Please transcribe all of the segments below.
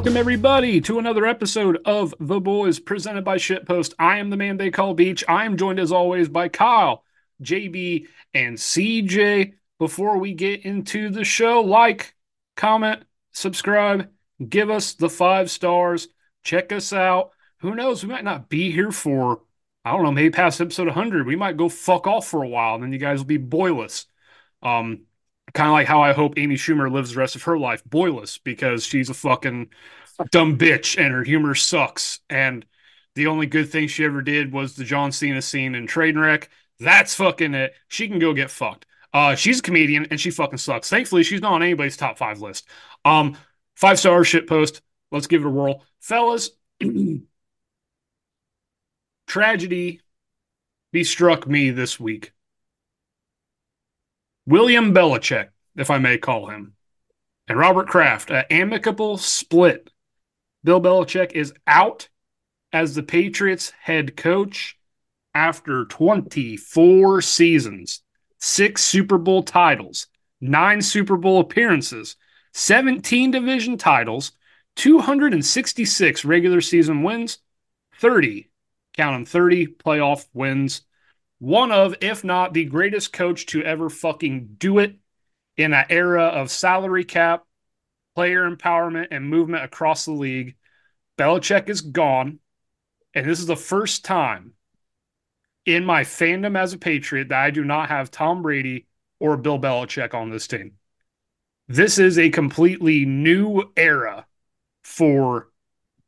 Welcome, everybody, to another episode of The Boys presented by Shitpost. I am the man they call Beach. I am joined, as always, by Kyle, JB, and CJ. Before we get into the show, like, comment, subscribe, give us the five stars, check us out. Who knows? We might not be here for, I don't know, maybe past episode 100. We might go fuck off for a while, and then you guys will be boyless. Um, kind of like how I hope Amy Schumer lives the rest of her life boyless because she's a fucking dumb bitch and her humor sucks. And the only good thing she ever did was the John Cena scene in Trainwreck. That's fucking it. She can go get fucked. Uh, she's a comedian and she fucking sucks. Thankfully, she's not on anybody's top five list. Um, five star shit post. Let's give it a whirl, fellas. tragedy bestruck me this week. William Belichick, if I may call him, and Robert Kraft, an amicable split. Bill Belichick is out as the Patriots head coach after 24 seasons, six Super Bowl titles, nine Super Bowl appearances, 17 division titles, 266 regular season wins, 30, count them 30 playoff wins one of, if not the greatest coach to ever fucking do it in an era of salary cap, player empowerment, and movement across the league. Belichick is gone. And this is the first time in my fandom as a Patriot that I do not have Tom Brady or Bill Belichick on this team. This is a completely new era for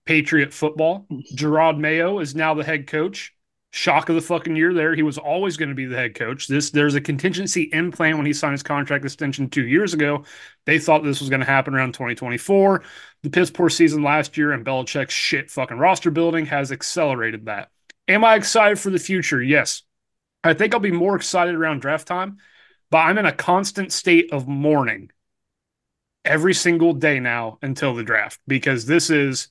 Patriot football. Mm-hmm. Jerod Mayo is now the head coach shock of the fucking year there. He was always going to be the head coach. This there's a contingency in plan when he signed his contract extension two years ago. They thought this was going to happen around 2024. The piss poor season last year and Belichick's shit fucking roster building has accelerated that. Am I excited for the future? Yes. I think I'll be more excited around draft time, but I'm in a constant state of mourning every single day now until the draft because this is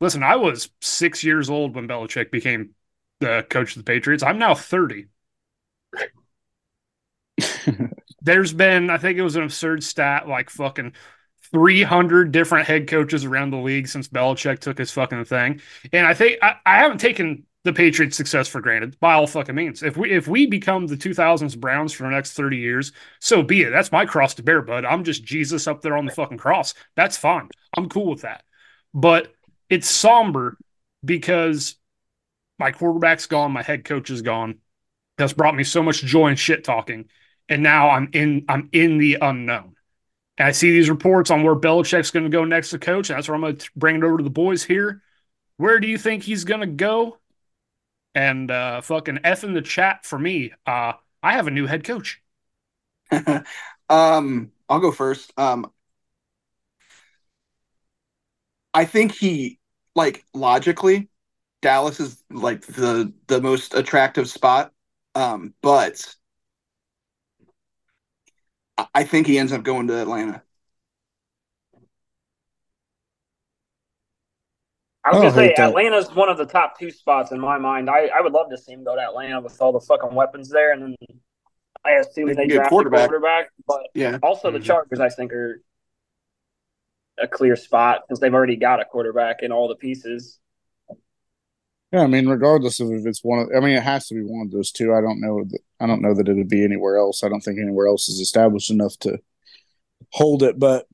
listen, I was six years old when Belichick became the coach of the Patriots. I'm now 30. There's been, I think it was an absurd stat, like fucking 300 different head coaches around the league since Belichick took his fucking thing. And I think I, I haven't taken the Patriots' success for granted by all fucking means. If we if we become the 2000s Browns for the next 30 years, so be it. That's my cross to bear, bud. I'm just Jesus up there on the fucking cross. That's fine. I'm cool with that. But it's somber because my quarterback's gone, my head coach is gone. That's brought me so much joy and shit talking. And now I'm in I'm in the unknown. And I see these reports on where Belichick's going to go next to coach. That's where I'm going to bring it over to the boys here. Where do you think he's going to go? And uh, fucking F in the chat for me. Uh, I have a new head coach. um, I'll go first. Um, I think he, like, logically, Dallas is like the the most attractive spot. Um, but I think he ends up going to Atlanta. I was gonna say Atlanta's one of the top two spots in my mind. I, I would love to see him go to Atlanta with all the fucking weapons there, and then I assume they, they draft quarterback. quarterback. But yeah, also the mm-hmm. Chargers I think are a clear spot because they've already got a quarterback in all the pieces. Yeah, I mean, regardless of if it's one of, I mean, it has to be one of those two. I don't know. That, I don't know that it would be anywhere else. I don't think anywhere else is established enough to hold it. But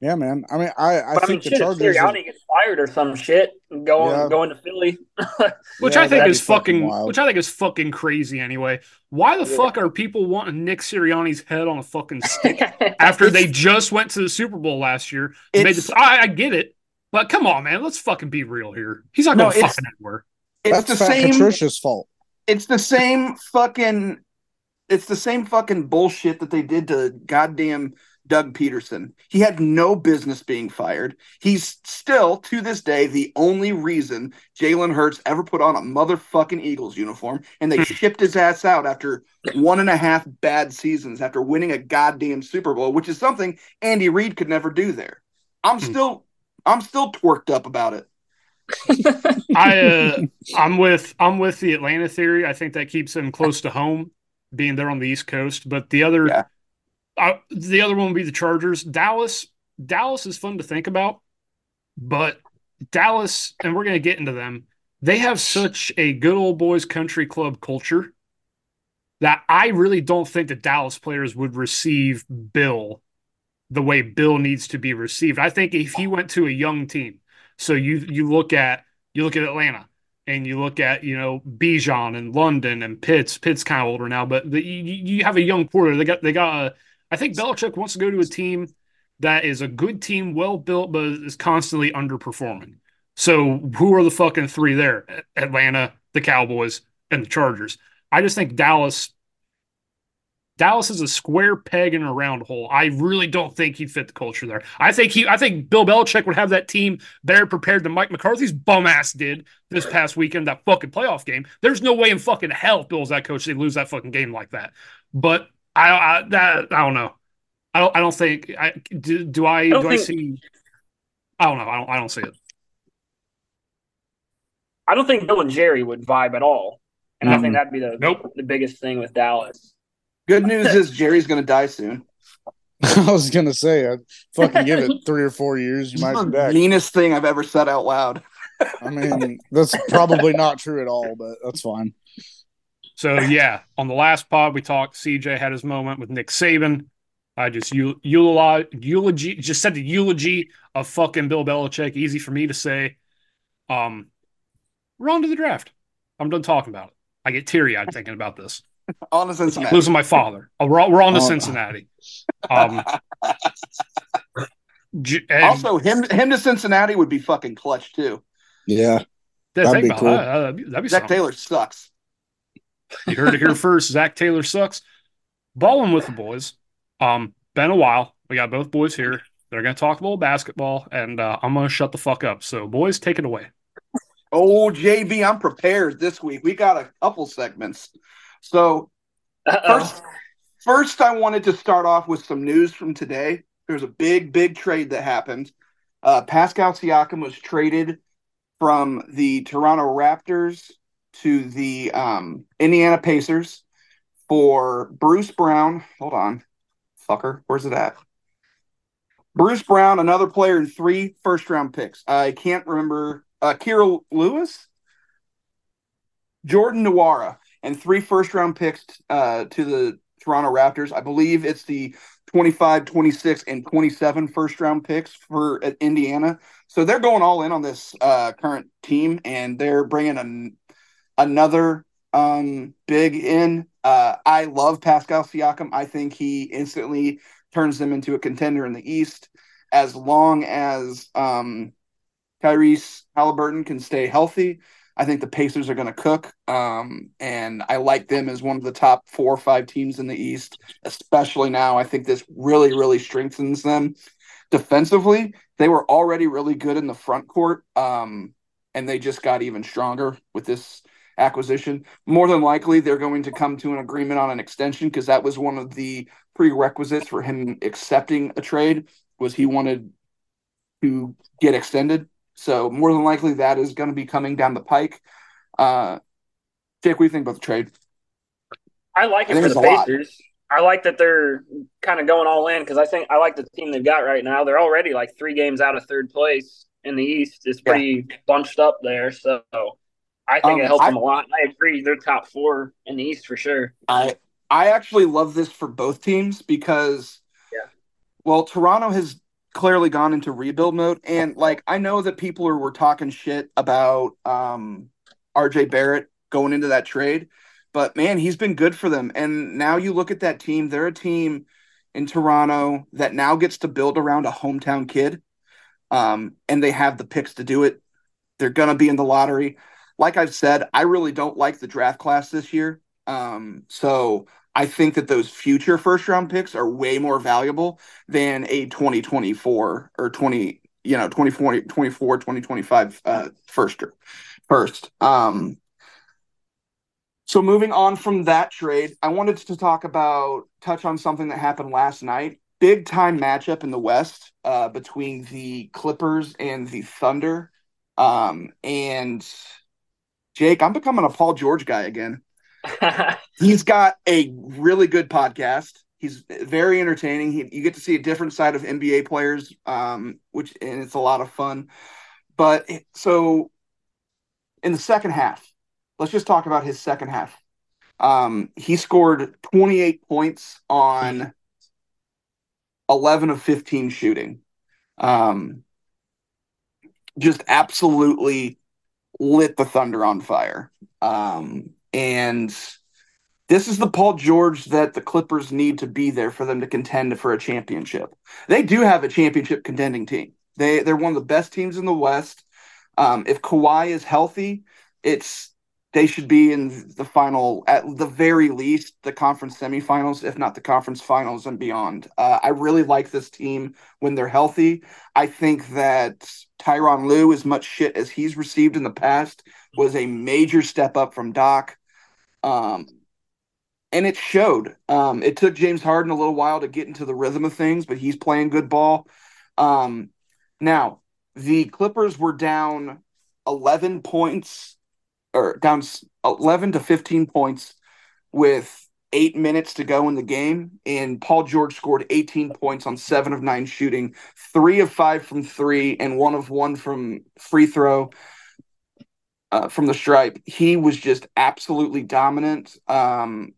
yeah, man. I mean, I, I but, think I mean, the shit, Chargers. Sirianni gets fired or some shit, going yeah. going to Philly, which yeah, I think is fucking, fucking which I think is fucking crazy. Anyway, why the yeah. fuck are people wanting Nick Sirianni's head on a fucking stick after they just went to the Super Bowl last year? The, I, I get it. But come on, man, let's fucking be real here. He's not going to fucking anywhere. It's That's the same Patricia's fault. It's the same fucking. It's the same fucking bullshit that they did to goddamn Doug Pederson. He had no business being fired. He's still, to this day, the only reason Jalen Hurts ever put on a motherfucking Eagles uniform, and they hmm. shipped his ass out after one and a half bad seasons after winning a goddamn Super Bowl, which is something Andy Reid could never do there. I'm hmm. still I'm still twerked up about it. I uh, I'm with I'm with the Atlanta theory. I think that keeps them close to home, being there on the East Coast. But the other, yeah. uh, the other one would be the Chargers. Dallas, Dallas is fun to think about But Dallas, and we're going to get into them, they have such a good old boys country club culture that I really don't think the Dallas players would receive Bill the way Bill needs to be received. I think if he went to a young team, so you you look at you look at Atlanta and you look at you know Bijan and London and Pitts. Pitts kind of older now, but the, you, you have a young quarter. They got they got. A, I think Belichick wants to go to a team that is a good team, well built, but is constantly underperforming. So who are the fucking three there? Atlanta, the Cowboys, and the Chargers. I just think Dallas Dallas is a square peg in a round hole. I really don't think he'd fit the culture there. I think he I think Bill Belichick would have that team better prepared than Mike McCarthy's bum ass did this past weekend, that fucking playoff game. There's no way in fucking hell Bill's that coach they lose that fucking game like that. But I, I that I don't know. I don't I don't think I do, do I, I do think, I see I don't know. I don't I don't see it. I don't think Bill and Jerry would vibe at all. And. I think that'd be the nope. the biggest thing with Dallas. Good news is Jerry's going to die soon. I was going to say, I fucking give it three or four years. You might be back. Meanest thing I've ever said out loud. I mean, that's probably not true at all, but that's fine. So yeah, on the last pod we talked. CJ had his moment with Nick Saban. I just eulogy, eulogy, just said the eulogy of fucking Bill Belichick. Easy for me to say. Um, we're on to the draft. I'm done talking about it. I get teary eyed thinking about this. On to Cincinnati. Losing my father. Oh, we're, we're on to oh. Cincinnati. Um, also, him him to Cincinnati would be fucking clutch too. Yeah, that'd be cool. That. Uh, that'd be, that'd be Zac something. Taylor sucks. You heard it here first. Zac Taylor sucks. Balling with the boys. Um, been a while. We got both boys here. They're gonna talk a little basketball, and uh, I'm gonna shut the fuck up. So, boys, take it away. Oh, JB, I'm prepared this week. We got a couple segments. So first, first, I wanted to start off with some news from today. There's a big, big trade that happened. Uh, Pascal Siakam was traded from the Toronto Raptors to the um, Indiana Pacers for Bruce Brown. Hold on, fucker, where's it at? Bruce Brown, another player, and three first round picks. I can't remember. Uh, Kira Lewis, Jordan Nwora, and three first round picks uh, to the Toronto Raptors. I believe it's the 25, 26, and 27 first round picks for uh, Indiana. So they're going all in on this uh, current team, and they're bringing an, another um, big in. Uh, I love Pascal Siakam. I think he instantly turns them into a contender in the East as long as um, Tyrese Halliburton can stay healthy. I think the Pacers are going to cook, um, and I like them as one of the top four or five teams in the East, especially now. I think this really, really strengthens them defensively. They were already really good in the front court, um, and they just got even stronger with this acquisition. More than likely, they're going to come to an agreement on an extension because that was one of the prerequisites for him accepting a trade was he wanted to get extended. So more than likely that is going to be coming down the pike. Uh, Jake, what do you think about the trade? I like it I for the Pacers. I like that they're kind of going all in because I think I like the team they've got right now. They're already like three games out of third place in the East. It's pretty yeah. bunched up there, so I think um, it helps I, them a lot. I agree, they're top four in the East for sure. I I actually love this for both teams because, yeah, well, Toronto has clearly gone into rebuild mode. And like I know that people are, were talking shit about um, RJ Barrett going into that trade, but man, he's been good for them. And now you look at that team, they're a team in Toronto that now gets to build around a hometown kid. Um, and they have the picks to do it. They're gonna be in the lottery. Like I've said, I really don't like the draft class this year. Um, so I think that those future first round picks are way more valuable than a 2024 or 20, you know, 2024, 24, 2025 uh, first. First. Um, so moving on from that trade, I wanted to talk about, touch on something that happened last night. Big time matchup in the West uh, between the Clippers and the Thunder. Um, and Jake, I'm becoming a Paul George guy again. he's got a really good podcast. He's very entertaining. He, you get to see a different side of NBA players, um, which and it's a lot of fun. But so in the second half, let's just talk about his second half. Um, he scored 28 points on 11 of 15 shooting. Um, just absolutely lit the Thunder on fire. Um, and this is the Paul George that the Clippers need to be there for them to contend for a championship. They do have a championship contending team. They they're one of the best teams in the West. Um, if Kawhi is healthy, it's they should be in the final at the very least the conference semifinals if not the conference finals and beyond uh, i really like this team when they're healthy i think that tyronn lue as much shit as he's received in the past was a major step up from doc um, and it showed um, it took james harden a little while to get into the rhythm of things but he's playing good ball um, now the clippers were down 11 points or down 11 to 15 points with eight minutes to go in the game, and Paul George scored 18 points on seven of nine shooting, three of five from three, and one of one from free throw. Uh, from the stripe, he was just absolutely dominant. Um,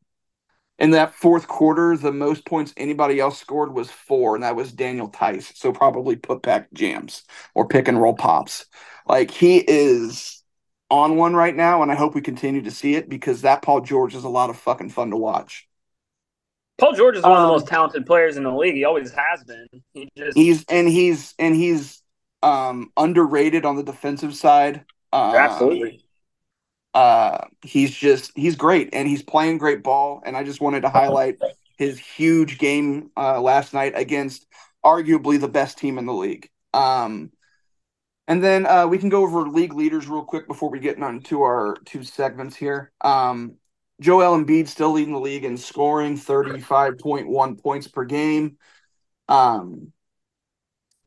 in that fourth quarter, the most points anybody else scored was four, and that was Daniel Theis. So probably put back jams or pick and roll pops. Like he is on one right now, and I hope we continue to see it because that Paul George is a lot of fucking fun to watch. Paul George is one um, of the um, most talented players in the league. He always has been. He just he's and he's and he's um underrated on the defensive side. Uh, Absolutely. Uh, he's just he's great and he's playing great ball. And I just wanted to highlight his huge game uh, last night against arguably the best team in the league. Um, and then uh, we can go over league leaders real quick before we get into our two segments here. Um, Joel Embiid still leading the league in scoring, 35.1 points per game. Um,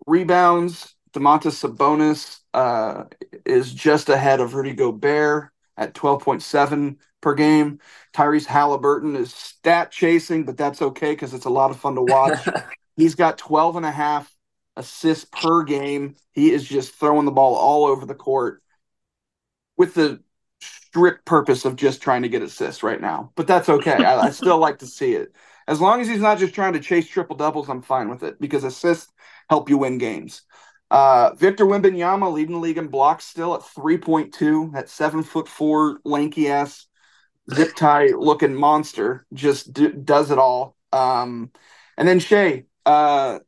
rebounds, Domantas Sabonis uh, is just ahead of Rudy Gobert at 12.7 per game. Tyrese Halliburton is stat chasing, but that's okay because it's a lot of fun to watch. He's got 12 and a half assists per game. He is just throwing the ball all over the court with the strict purpose of just trying to get assists right now. But that's okay. I, I still like to see it. As long as he's not just trying to chase triple doubles, I'm fine with it because assists help you win games. Uh, Victor Wembanyama leading the league in blocks still at 3.2. That seven foot four lanky ass zip tie looking monster just does it all. Um, and then Shai, uh,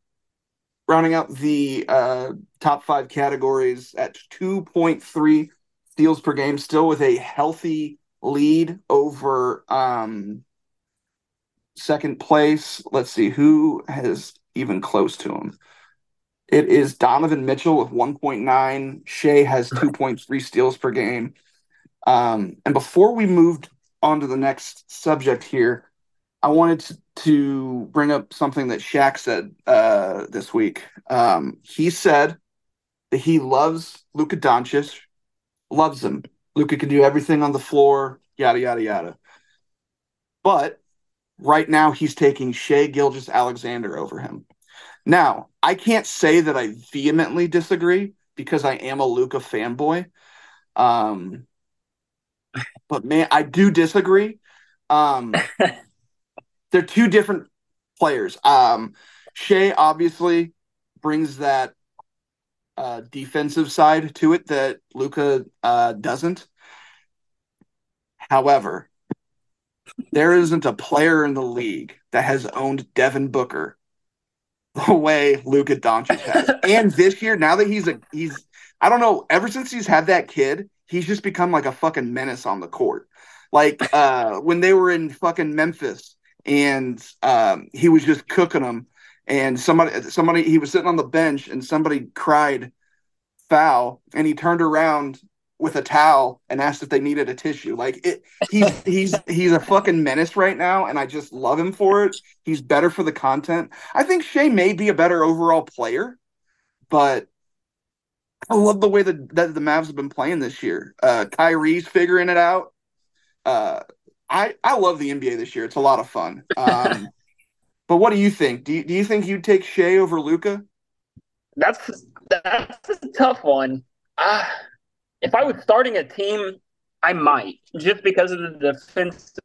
rounding out the uh, top five categories at 2.3 steals per game, still with a healthy lead over um, second place. Let's see who has even close to him. It is Donovan Mitchell with 1.9. Shai has 2.3 steals per game. Um, and before we moved on to the next subject here, I wanted to, to bring up something that Shaq said uh, this week. Um, he said that he loves Luka Doncic, loves him. Luka can do everything on the floor, yada yada yada. But right now he's taking Shai Gilgeous-Alexander over him. Now, I can't say that I vehemently disagree because I am a Luka fanboy. Um, but man, I do disagree. Um, they're two different players. Um, Shai obviously brings that uh, defensive side to it that Luka uh, doesn't. However, there isn't a player in the league that has owned Devin Booker the way Luka Doncic has. and this year, now that he's a he's I don't know, ever since he's had that kid, he's just become like a fucking menace on the court. Like uh when they were in fucking Memphis and um, he was just cooking them. And somebody, somebody, he was sitting on the bench, and somebody cried foul, and he turned around with a towel and asked if they needed a tissue. Like it, he's he's he's a fucking menace right now, and I just love him for it. He's better for the content. I think Shai may be a better overall player, but I love the way that, that the Mavs have been playing this year. Uh, Kyrie's figuring it out. Uh, I I love the NBA this year. It's a lot of fun. Um, But what do you think? Do you, do you think you'd take Shai over Luka? That's that's a tough one. Uh, if I was starting a team, I might just because of the defensive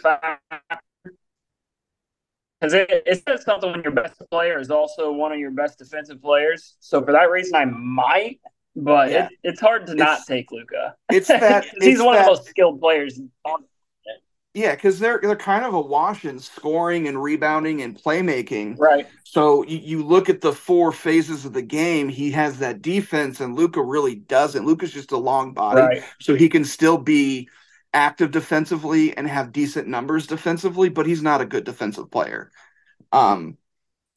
factor. Because it, it says something when your best player is also one of your best defensive players. So for that reason, I might. But yeah. it, it's hard to it's, not take Luka. It's that he's it's one that, of the most skilled players on yeah, because they're they're kind of a wash in scoring and rebounding and playmaking. Right. So you, you look at the four phases of the game. He has that defense, and Luka really doesn't. Luka's just a long body, right. so he can still be active defensively and have decent numbers defensively, but he's not a good defensive player. Um,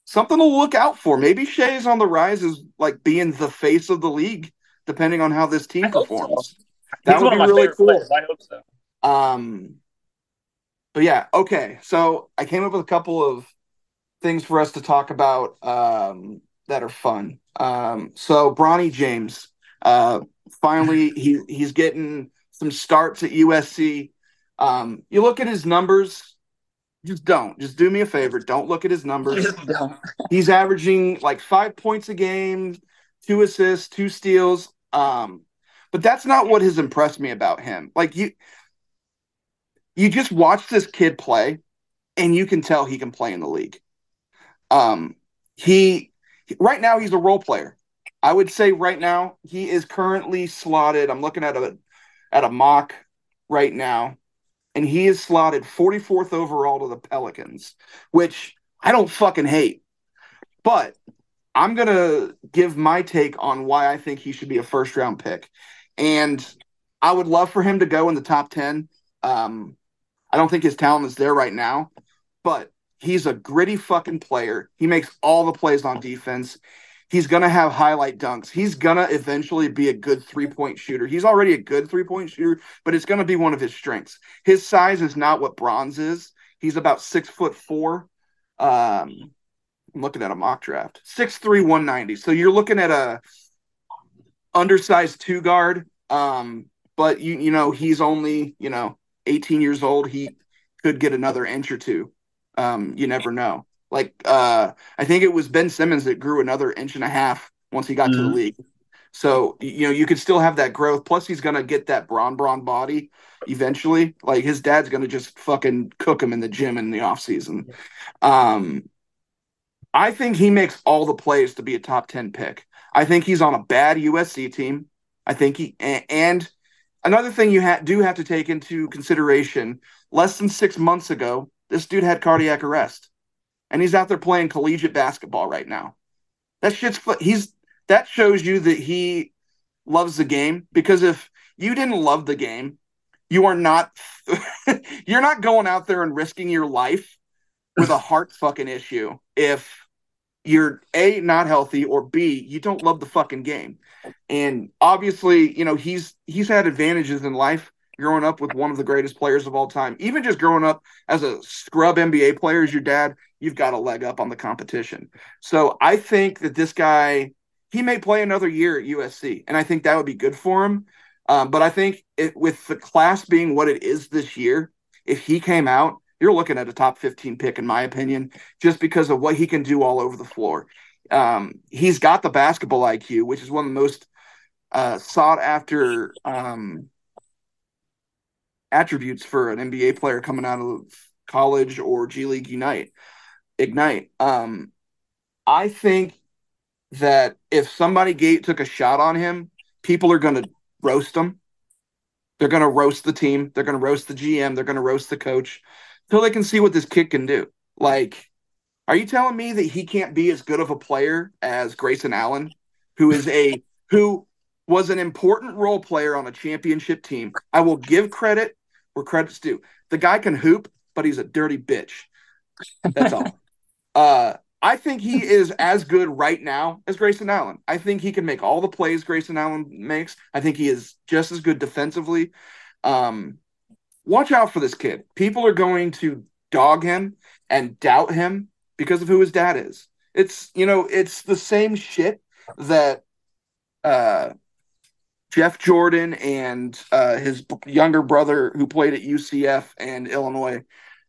something to look out for. Maybe Shai's on the rise as like being the face of the league, depending on how this team performs. So. That would be really cool. Players. I hope so. Um, but yeah, okay. So I came up with a couple of things for us to talk about um, that are fun. Um, so Bronny James, uh, finally he he's getting some starts at USC. Um, you look at his numbers, just don't. Just do me a favor. Don't look at his numbers. he's averaging like five points a game, two assists, two steals. Um, but that's not what has impressed me about him. Like you, you just watch this kid play and you can tell he can play in the league. Um, he right now he's a role player. I would say right now he is currently slotted. I'm looking at a at a mock right now, and he is slotted 44th overall to the Pelicans, which I don't fucking hate. But I'm gonna give my take on why I think he should be a first round pick, and I would love for him to go in the top 10. Um, I don't think his talent is there right now, but he's a gritty fucking player. He makes all the plays on defense. He's going to have highlight dunks. He's going to eventually be a good three point shooter. He's already a good three point shooter, but it's going to be one of his strengths. His size is not what Bronze is. He's about six foot four. Um, I'm looking at a mock draft. Six three, one ninety. So you're looking at a undersized two guard. Um, but you you know he's only you know 18 years old, he could get another inch or two. Um, you never know. Like uh, I think it was Ben Simmons that grew another inch and a half once he got mm to the mm-hmm. league. So you know you could still have that growth. Plus he's gonna get that brawn brawn body eventually. Like his dad's gonna just fucking cook him in the gym in the off season. Um, I think he makes all the plays to be a top ten pick. I think he's on a bad USC team. I think he and Another thing you ha- do have to take into consideration less than six months ago, this dude had cardiac arrest and he's out there playing collegiate basketball right now. That shit's he's that shows you that he loves the game because if you didn't love the game, you are not you're not going out there and risking your life with a heart fucking issue if you're a not healthy or b you don't love the fucking game. And obviously you know he's he's had advantages in life growing up with one of the greatest players of all time. Even just growing up as a scrub nba player as your dad you've got a leg up on the competition. So i think that this guy he may play another year at usc and i think that would be good for him. Um, but i think it, with the class being what it is this year if he came out you're looking at a top 15 pick, in my opinion, just because of what he can do all over the floor. Um, he's got the basketball IQ, which is one of the most uh, sought after um, attributes for an NBA player coming out of college or G League Unite, Ignite. Um, I think that if somebody gate took a shot on him, people are going to roast him. They're going to roast the team. They're going to roast the GM. They're going to roast the coach until they can see what this kid can do. Like, are you telling me that he can't be as good of a player as Grayson Allen, who is a who was an important role player on a championship team? I will give credit where credit's due. The guy can hoop, but he's a dirty bitch. That's all. uh, I think he is as good right now as Grayson Allen. I think he can make all the plays Grayson Allen makes. I think he is just as good defensively. Um, watch out for this kid. People are going to dog him and doubt him because of who his dad is. It's you know, it's the same shit that uh, Jeff Jordan and uh, his younger brother who played at UCF and Illinois,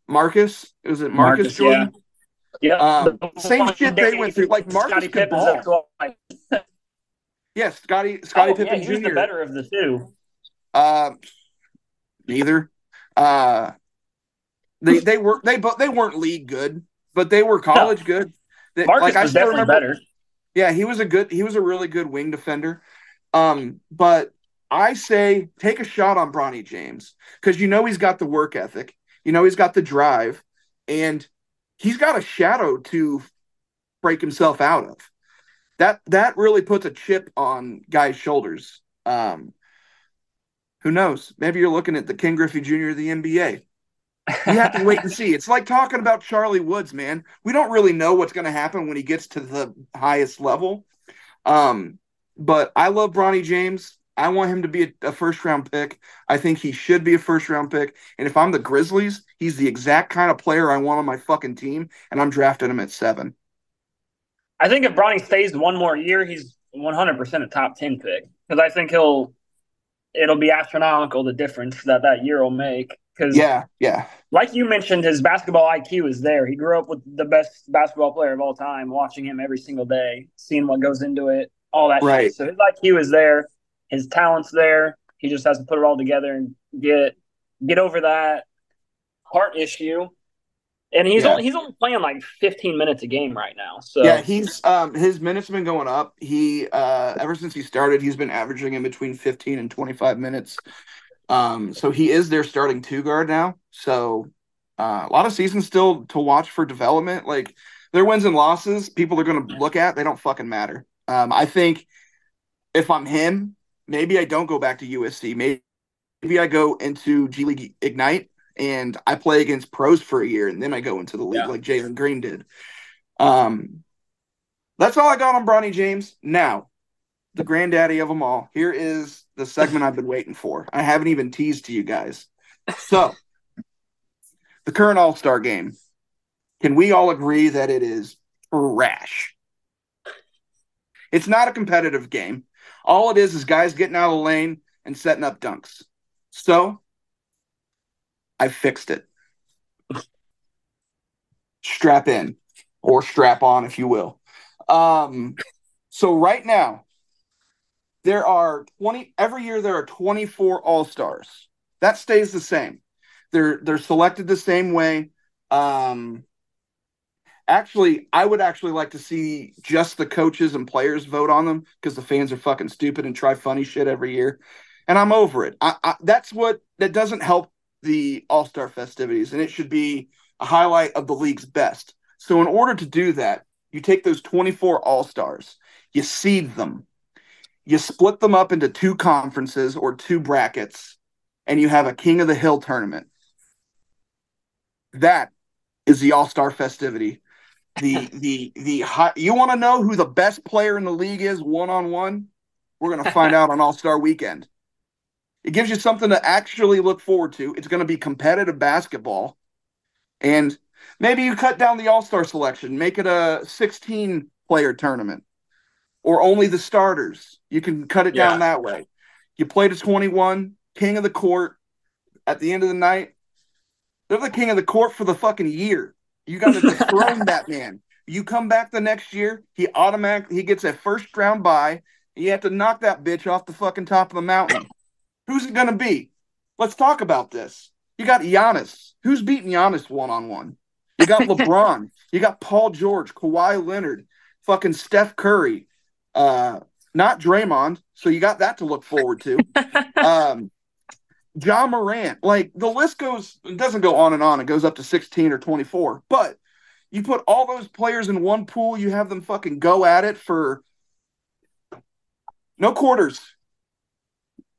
Marcus, is it Marcus, Marcus Jordan? Yeah. Um, the same shit they went through. Like Marcus could ball. yeah, Scotty Scotty oh, Pippen yeah, Jr. the better of the two. Uh, neither. Uh, they they were they but they weren't league good, but they were college no. good. They, Marcus like, was I definitely remember, better. Yeah, he was a good he was a really good wing defender. Um, but I say take a shot on Bronny James because you know he's got the work ethic, you know he's got the drive, and he's got a shadow to break himself out of. That that really puts a chip on guys' shoulders. Um, who knows? Maybe you're looking at the Ken Griffey Jr. of the NBA. You have to wait and see. It's like talking about Charlie Woods, man. We don't really know what's going to happen when he gets to the highest level. Um, but I love Bronny James. I want him to be a, a, first round pick. I think he should be a first round pick. And if I'm the Grizzlies, he's the exact kind of player I want on my fucking team, and I'm drafting him at seven. I think if Bronny stays one more year, he's 100% a top 10 pick because I think he'll it'll be astronomical the difference that that year will make. Because yeah, yeah, like you mentioned, his basketball IQ is there. He grew up with the best basketball player of all time, watching him every single day, seeing what goes into it, all that. Right. Shit. So his IQ is there, his talent's there. He just has to put it all together and get get over that heart issue and he's yeah. only he's only playing like 15 minutes a game right now. So yeah, he's um his minutes have been going up. He uh ever since he started, he's been averaging in between 15 and 25 minutes. Um, so he is their starting two guard now. So uh, a lot of seasons still to watch for development. Like their wins and losses, people are going to look at. They don't fucking matter. Um, I think if I'm him, maybe I don't go back to USC. Maybe maybe I go into G League Ignite and I play against pros for a year and then I go into the league yeah. like Jalen Green did. Um, that's all I got on Bronny James. Now, the granddaddy of them all. Here is the segment I've been waiting for. I haven't even teased to you guys. So, the current All Star game. Can we all agree that it is trash? It's not a competitive game. All it is is guys getting out of the lane and setting up dunks. So, I fixed it. strap in or strap on, if you will. Um, so right now, there are 20 every year there are 24 all-stars. That stays the same. They're they're selected the same way. Um actually I would actually like to see just the coaches and players vote on them because the fans are fucking stupid and try funny shit every year. And I'm over it. I, I, that's what that doesn't help the All Star festivities, and it should be a highlight of the league's best. So, in order to do that, you take those 24 All Stars, you seed them, you split them up into two conferences or two brackets, and you have a King of the Hill tournament. That is the All Star festivity. The the the high, you want to know who the best player in the league is one on one? We're gonna find out on All Star Weekend. It gives you something to actually look forward to. It's going to be competitive basketball. And maybe you cut down the All Star selection, make it a 16 player tournament or only the starters. You can cut it yeah. down that way. You play to 21, king of the court. At the end of the night, they're the king of the court for the fucking year. You got to dethrone that man. You come back the next year, he automatically he gets a first round bye. You have to knock that bitch off the fucking top of the mountain. Who's it going to be? Let's talk about this. You got Giannis. Who's beating Giannis one on one? You got LeBron. you got Paul George, Kawhi Leonard, fucking Steph Curry, uh, not Draymond. So you got that to look forward to. um, Ja Morant. Like the list goes, it doesn't go on and on. It goes up to 16 or 24. But you put all those players in one pool, you have them fucking go at it for no quarters.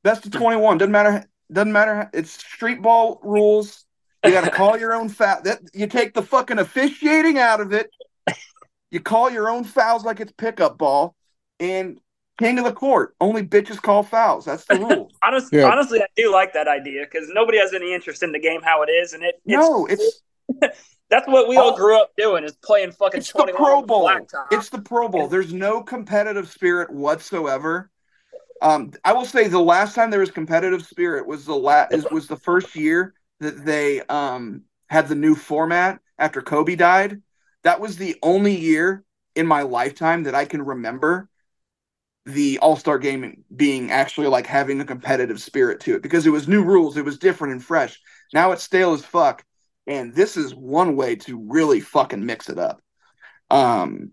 Best of 21. Doesn't matter. Doesn't matter. It's street ball rules. You got to call your own foul. That you take the fucking officiating out of it. You call your own fouls like it's pickup ball, and king of the court. Only bitches call fouls. That's the rule. honestly, yeah. honestly, I do like that idea because nobody has any interest in the game how it is, and it. It's, no, it's. that's what we all oh. grew up doing is playing fucking. It's the Pro Bowl. It's the Pro Bowl. There's no competitive spirit whatsoever. Um, I will say the last time there was competitive spirit was the la- is, was the first year that they um, had the new format after Kobe died. that was the only year in my lifetime that I can remember the All Star game being actually like having a competitive spirit to it because it was new rules, it was different and fresh. Now it's stale as fuck, and this is one way to really fucking mix it up. Um,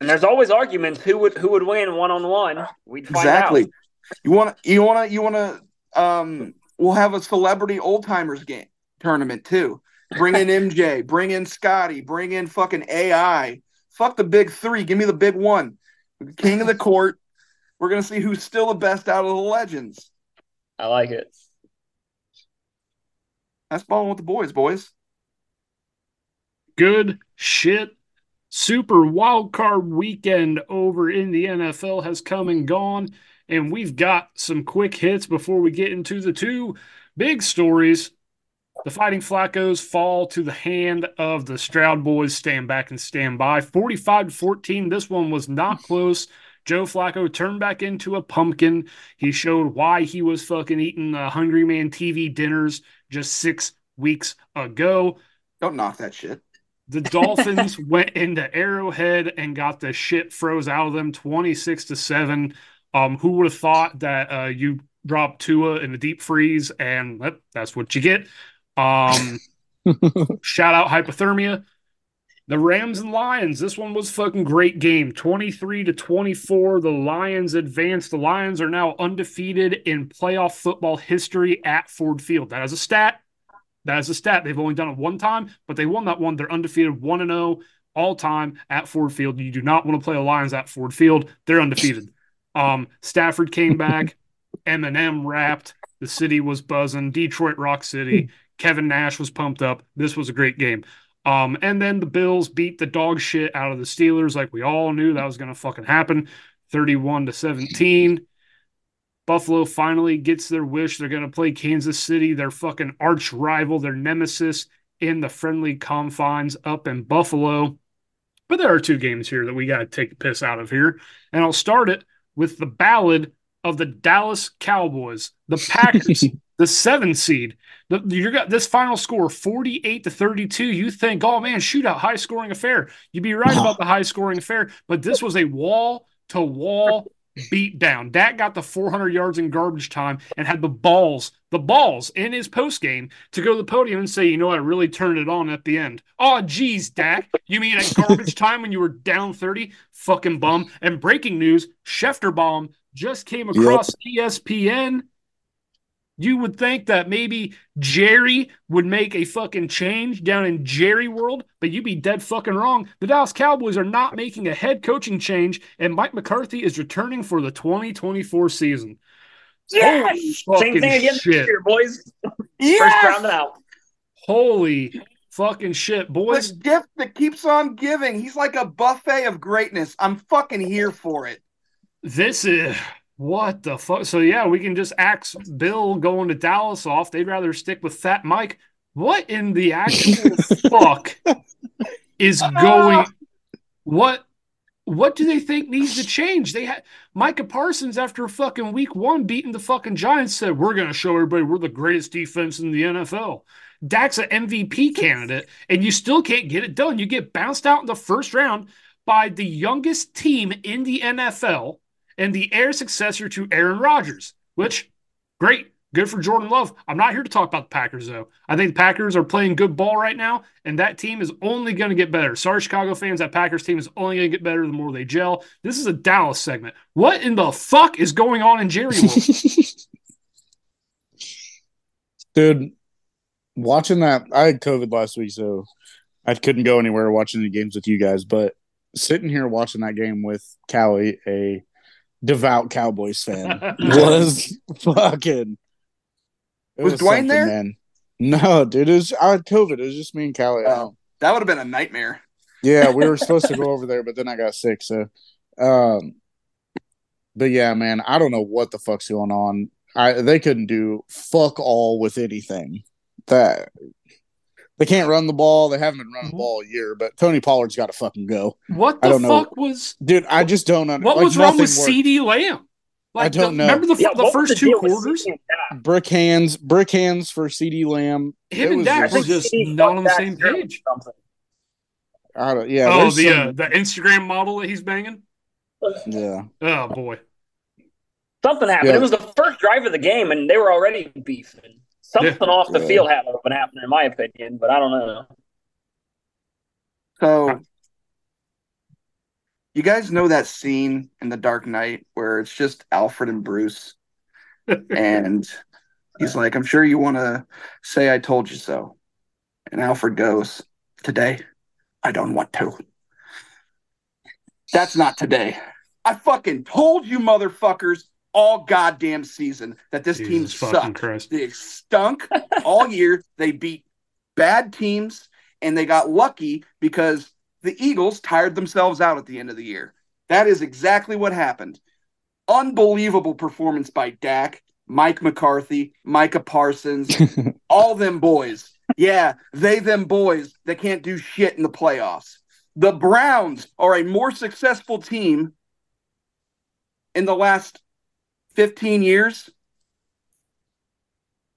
and there's always arguments who would who would win one on one. We'd find exactly. Out. You want to, you want to you want to um. We'll have a celebrity old timers game tournament too. Bring in MJ, bring in Scotty, bring in fucking AI. Fuck the big three. Give me the big one. King of the court. We're gonna see who's still the best out of the legends. I like it. That's balling with the boys, boys. Good shit. Super wild card weekend over in the NFL has come and gone, and we've got some quick hits before we get into the two big stories. The Fighting Flaccos fall to the hand of the Stroud boys. Stand back and stand by. 45 14. This one was not close. Joe Flacco turned back into a pumpkin. He showed why he was fucking eating the Hungry Man TV dinners just six weeks ago. Don't knock that shit. The Dolphins went into Arrowhead and got the shit froze out of them 26 to 7. Um, who would have thought that uh, you drop Tua in a deep freeze and that's what you get? Um, shout out hypothermia. The Rams and Lions. This one was fucking great game. 23 to 24. The Lions advanced. The Lions are now undefeated in playoff football history at Ford Field. That is a stat. That is a stat. They've only done it one time, but they won that one. They're undefeated 1 and 0 all time at Ford Field. You do not want to play the Lions at Ford Field. They're undefeated. Um, Stafford came back. Eminem rapped. The city was buzzing. Detroit Rock City. Kevin Nash was pumped up. This was a great game. Um, and then the Bills beat the dog shit out of the Steelers, like we all knew that was going to fucking happen 31 to 17. Buffalo finally gets their wish. They're going to play Kansas City, their fucking arch rival, their nemesis in the friendly confines up in Buffalo. But there are two games here that we got to take the piss out of here. And I'll start it with the ballad of the Dallas Cowboys, the Packers, the seven seed. The, you got this final score 48 to 32. You think, oh man, shootout, high scoring affair. You'd be right about the high scoring affair, but this was a wall to wall beat down. Dak got the 400 yards in garbage time and had the balls, the balls in his post game to go to the podium and say, you know, I really turned it on at the end. Oh, geez, Dak. You mean at garbage time when you were down 30? Fucking bum. And breaking news Schefterbaum just came across yep. ESPN you would think that maybe Jerry would make a fucking change down in Jerry world, but you'd be dead fucking wrong. The Dallas Cowboys are not making a head coaching change, and Mike McCarthy is returning for the 2024 season. Yes! Same thing again shit. this year, boys. Yes! First round out. Holy fucking shit, boys. The gift that keeps on giving. He's like a buffet of greatness. I'm fucking here for it. This is what the fuck? So yeah, we can just axe Bill going to Dallas off. They'd rather stick with Fat Mike. What in the actual fuck is ah. going? What what do they think needs to change? They had Micah Parsons after fucking week one beating the fucking Giants said we're gonna show everybody we're the greatest defense in the NFL. Dak's an MVP candidate, and you still can't get it done. You get bounced out in the first round by the youngest team in the NFL and the heir successor to Aaron Rodgers, which great, good for Jordan Love. I'm not here to talk about the Packers though. I think the Packers are playing good ball right now, and that team is only going to get better. Sorry, Chicago fans, that Packers team is only going to get better the more they gel. This is a Dallas segment. What in the fuck is going on in Jerry World? Dude, watching that, I had COVID last week, so I couldn't go anywhere watching the games with you guys, but sitting here watching that game with Callie, a devout Cowboys fan was fucking. was, was Dwayne there? Man. No, dude, it was I had COVID. It was just me and Callie. Oh, that would have been a nightmare. Yeah, we were supposed to go over there, but then I got sick. So, um, but yeah, man, I don't know what the fuck's going on. I they couldn't do fuck all with anything. That they can't run the ball. They haven't been running the ball a year, but Tony Pollard's got to fucking go. What the I don't fuck know. was, dude? I just don't understand. What like, was wrong with CeeDee Lamb? Like, I don't the, know. Remember the, yeah, the first the two quarters? Brick hands, brick hands for CeeDee Lamb. Him and Dak were just not on the same page. I don't, yeah. Oh, the some... uh, the Instagram model that he's banging. Yeah. Oh boy. Something happened. Yeah. It was the first drive of the game, and they were already beefing. Something yeah. off the yeah. field had to been happening, in my opinion, but I don't know. So, you guys know that scene in The Dark Knight where it's just Alfred and Bruce, and he's like, "I'm sure you want to say I told you so," and Alfred goes, "Today, I don't want to." That's not today. I fucking told you, motherfuckers, all goddamn season that this Jesus team sucked. Christ. They stunk all year. They beat bad teams and they got lucky because the Eagles tired themselves out at the end of the year. That is exactly what happened. Unbelievable performance by Dak, Mike McCarthy, Micah Parsons, all them boys. Yeah, they them boys that can't do shit in the playoffs. The Browns are a more successful team in the last 15 years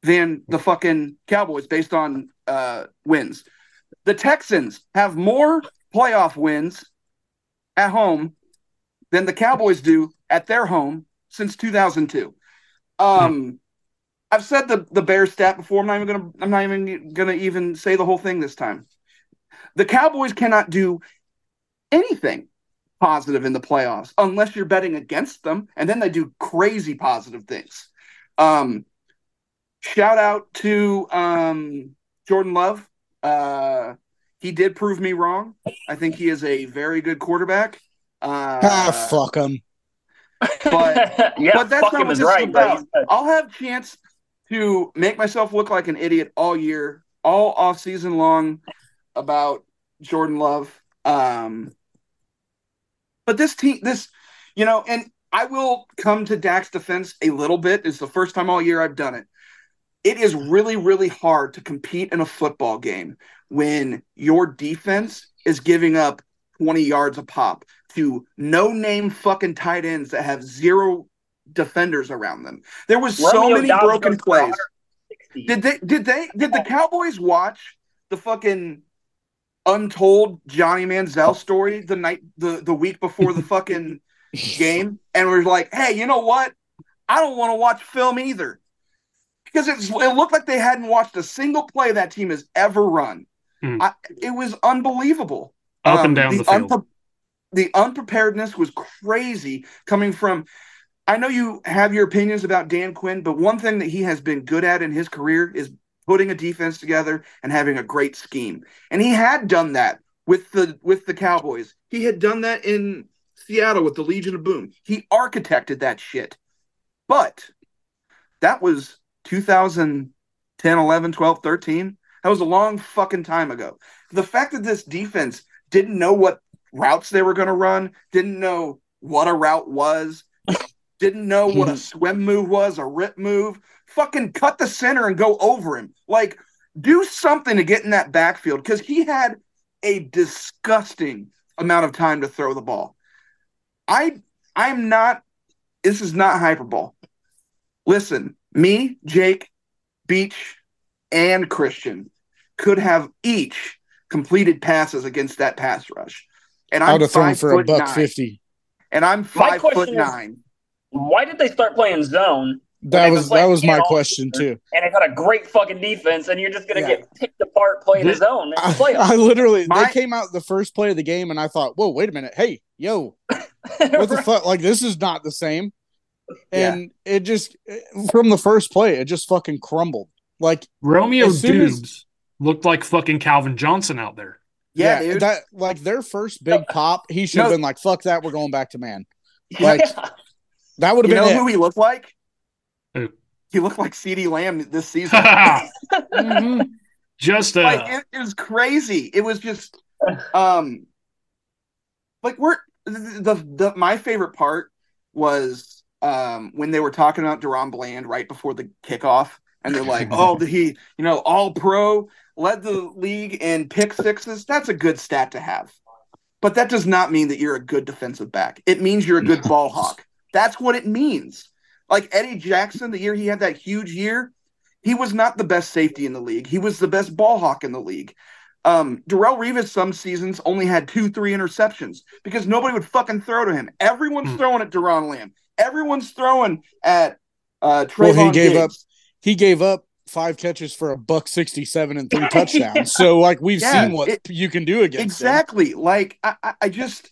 than the fucking Cowboys based on uh, wins. The Texans have more playoff wins at home than the Cowboys do at their home since 2002. Um. I've said the the Bears stat before. I'm not even gonna. I'm not even gonna even say the whole thing this time. The Cowboys cannot do anything positive in the playoffs unless you're betting against them, and then they do crazy positive things. Um, shout out to um, Jordan Love. Uh, he did prove me wrong. I think he is a very good quarterback. Uh, ah, fuck him. But yeah, but that's not what this right, is about. I'll have chance to make myself look like an idiot all year, all off season long about Jordan Love. Um, but this team, this, you know, and I will come to Dak's defense a little bit. It's the first time all year I've done it. It is really, really hard to compete in a football game when your defense is giving up 20 yards a pop to no name fucking tight ends that have zero defenders around them. There was Romeo so many Doubs broken plays. Did they did they did the Cowboys watch the fucking untold Johnny Manziel story the night the the week before the fucking game and we're like, "Hey, you know what? I don't want to watch film either." Because it looked like they hadn't watched a single play that team has ever run. Mm. I, it was unbelievable. Up um, and down the, the field. Unpre- the unpreparedness was crazy coming from. I know you have your opinions about Dan Quinn, but one thing that he has been good at in his career is putting a defense together and having a great scheme. And he had done that with the with the Cowboys. He had done that in Seattle with the Legion of Boom. He architected that shit. But that was 2010, 11, 12, 13. That was a long fucking time ago. The fact that this defense didn't know what routes they were going to run, didn't know what a route was, didn't know what a swim move was, a rip move, fucking cut the center and go over him. Like, do something to get in that backfield because he had a disgusting amount of time to throw the ball. I I'm not this is not hyperbole. Listen, me, Jake, Beach, and Christian could have each completed passes against that pass rush. And I'm thrown for a buck nine, fifty. And I'm five foot nine. Is, why did they start playing zone? That was that was my question too. And it got a great fucking defense, and you're just gonna yeah. get picked apart playing this, zone. I, I, literally my, they came out the first play of the game, and I thought, whoa, wait a minute, hey, yo, what the fuck? Like this is not the same. And yeah. it just from the first play, it just fucking crumbled. Like Romeo Doubs as, looked like fucking Calvin Johnson out there. Yeah, yeah that like their first big pop, he should have no. been like, "Fuck that, we're going back to man." Like yeah. that would have been. Know it. who he looked like? Who? He looked like CeeDee Lamb this season. mm-hmm. Just uh... like it, it was crazy. It was just um, like we're the, the, the my favorite part was um when they were talking about DaRon Bland right before the kickoff and they're like, oh, did he, you know, all pro, led the league in pick sixes? That's a good stat to have. But that does not mean that you're a good defensive back. It means you're a good ball hawk. That's what it means. Like Eddie Jackson, the year he had that huge year, he was not the best safety in the league. He was the best ball hawk in the league. Um, Darrelle Revis some seasons only had two, three interceptions because nobody would fucking throw to him. Everyone's mm. throwing at DaRon Lamb. Everyone's throwing at uh Trevon well, he gave Diggs. up he gave up five catches for a buck 67 and three touchdowns. So like we've yeah, seen what it, you can do against exactly. Him. Like I, I just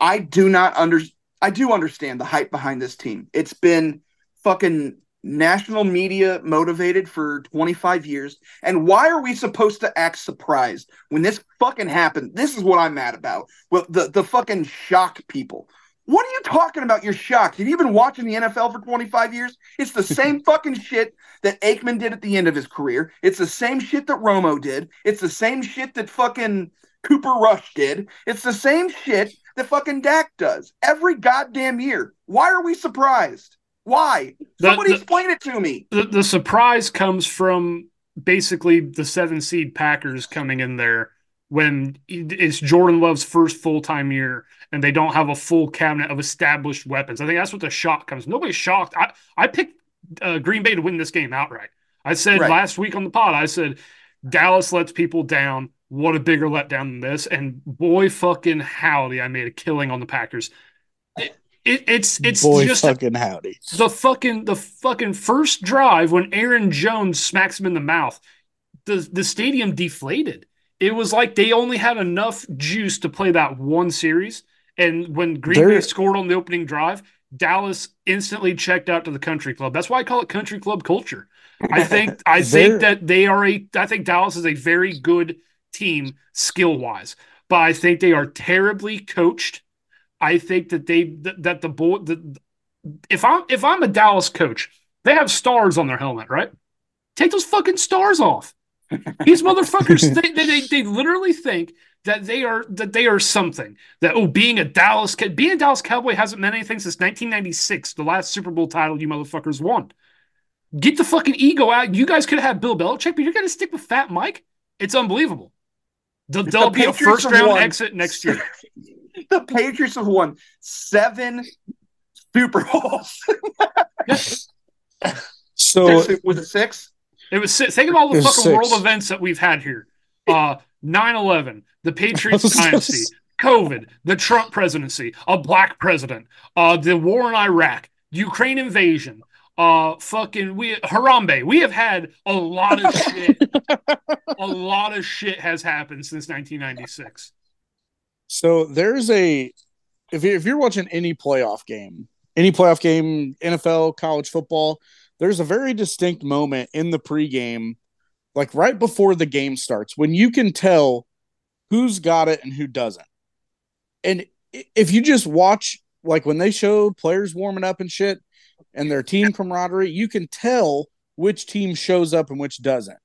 I do not under I do understand the hype behind this team. It's been fucking national media motivated for 25 years. And why are we supposed to act surprised when this fucking happened? This is what I'm mad about. Well, the, the fucking shock people. What are you talking about? You're shocked. Have you been watching the NFL for 25 years? It's the same fucking shit that Aikman did at the end of his career. It's the same shit that Romo did. It's the same shit that fucking Cooper Rush did. It's the same shit that fucking Dak does every goddamn year. Why are we surprised? Why? The, Somebody the, explain it to me. The, the surprise comes from basically the seven seed Packers coming in there when it's Jordan Love's first full time year and they don't have a full cabinet of established weapons. I think that's what the shock comes. Nobody's shocked. I, I picked uh, Green Bay to win this game outright. I said right. last week on the pod, I said Dallas lets people down. What a bigger letdown than this. And boy, fucking howdy, I made a killing on the Packers. It, it, it's it's boy just fucking howdy. The fucking the fucking first drive when Aaron Jones smacks him in the mouth, the the stadium deflated it was like they only had enough juice to play that one series. And when Green Bay scored on the opening drive, Dallas instantly checked out to the country club. That's why I call it country club culture. I think I think that they are a I think Dallas is a very good team skill wise, but I think they are terribly coached. I think that they that, the boy the, if I'm if I'm a Dallas coach, they have stars on their helmet, right? Take those fucking stars off. These motherfuckers, they, they, they literally think that they are that they are something. That oh, being a Dallas being a Dallas Cowboy hasn't meant anything since 1996, the last Super Bowl title you motherfuckers won. Get the fucking ego out. You guys could have had Bill Belichick, but you're gonna stick with Fat Mike. It's unbelievable. There'll, there'll the be a first round won, exit next year. the Patriots have won seven Super Bowls. so was it six? It was six. think of all the fucking six. world events that we've had here. Uh 9-11, the Patriots dynasty, COVID, the Trump presidency, a black president, uh the war in Iraq, Ukraine invasion, uh fucking we Harambe. We have had a lot of shit. a lot of shit has happened since 1996. So there's a if if you're watching any playoff game, any playoff game, NFL, college football, there's a very distinct moment in the pregame, like right before the game starts, when you can tell who's got it and who doesn't. And if you just watch, like when they show players warming up and shit and their team camaraderie, you can tell which team shows up and which doesn't.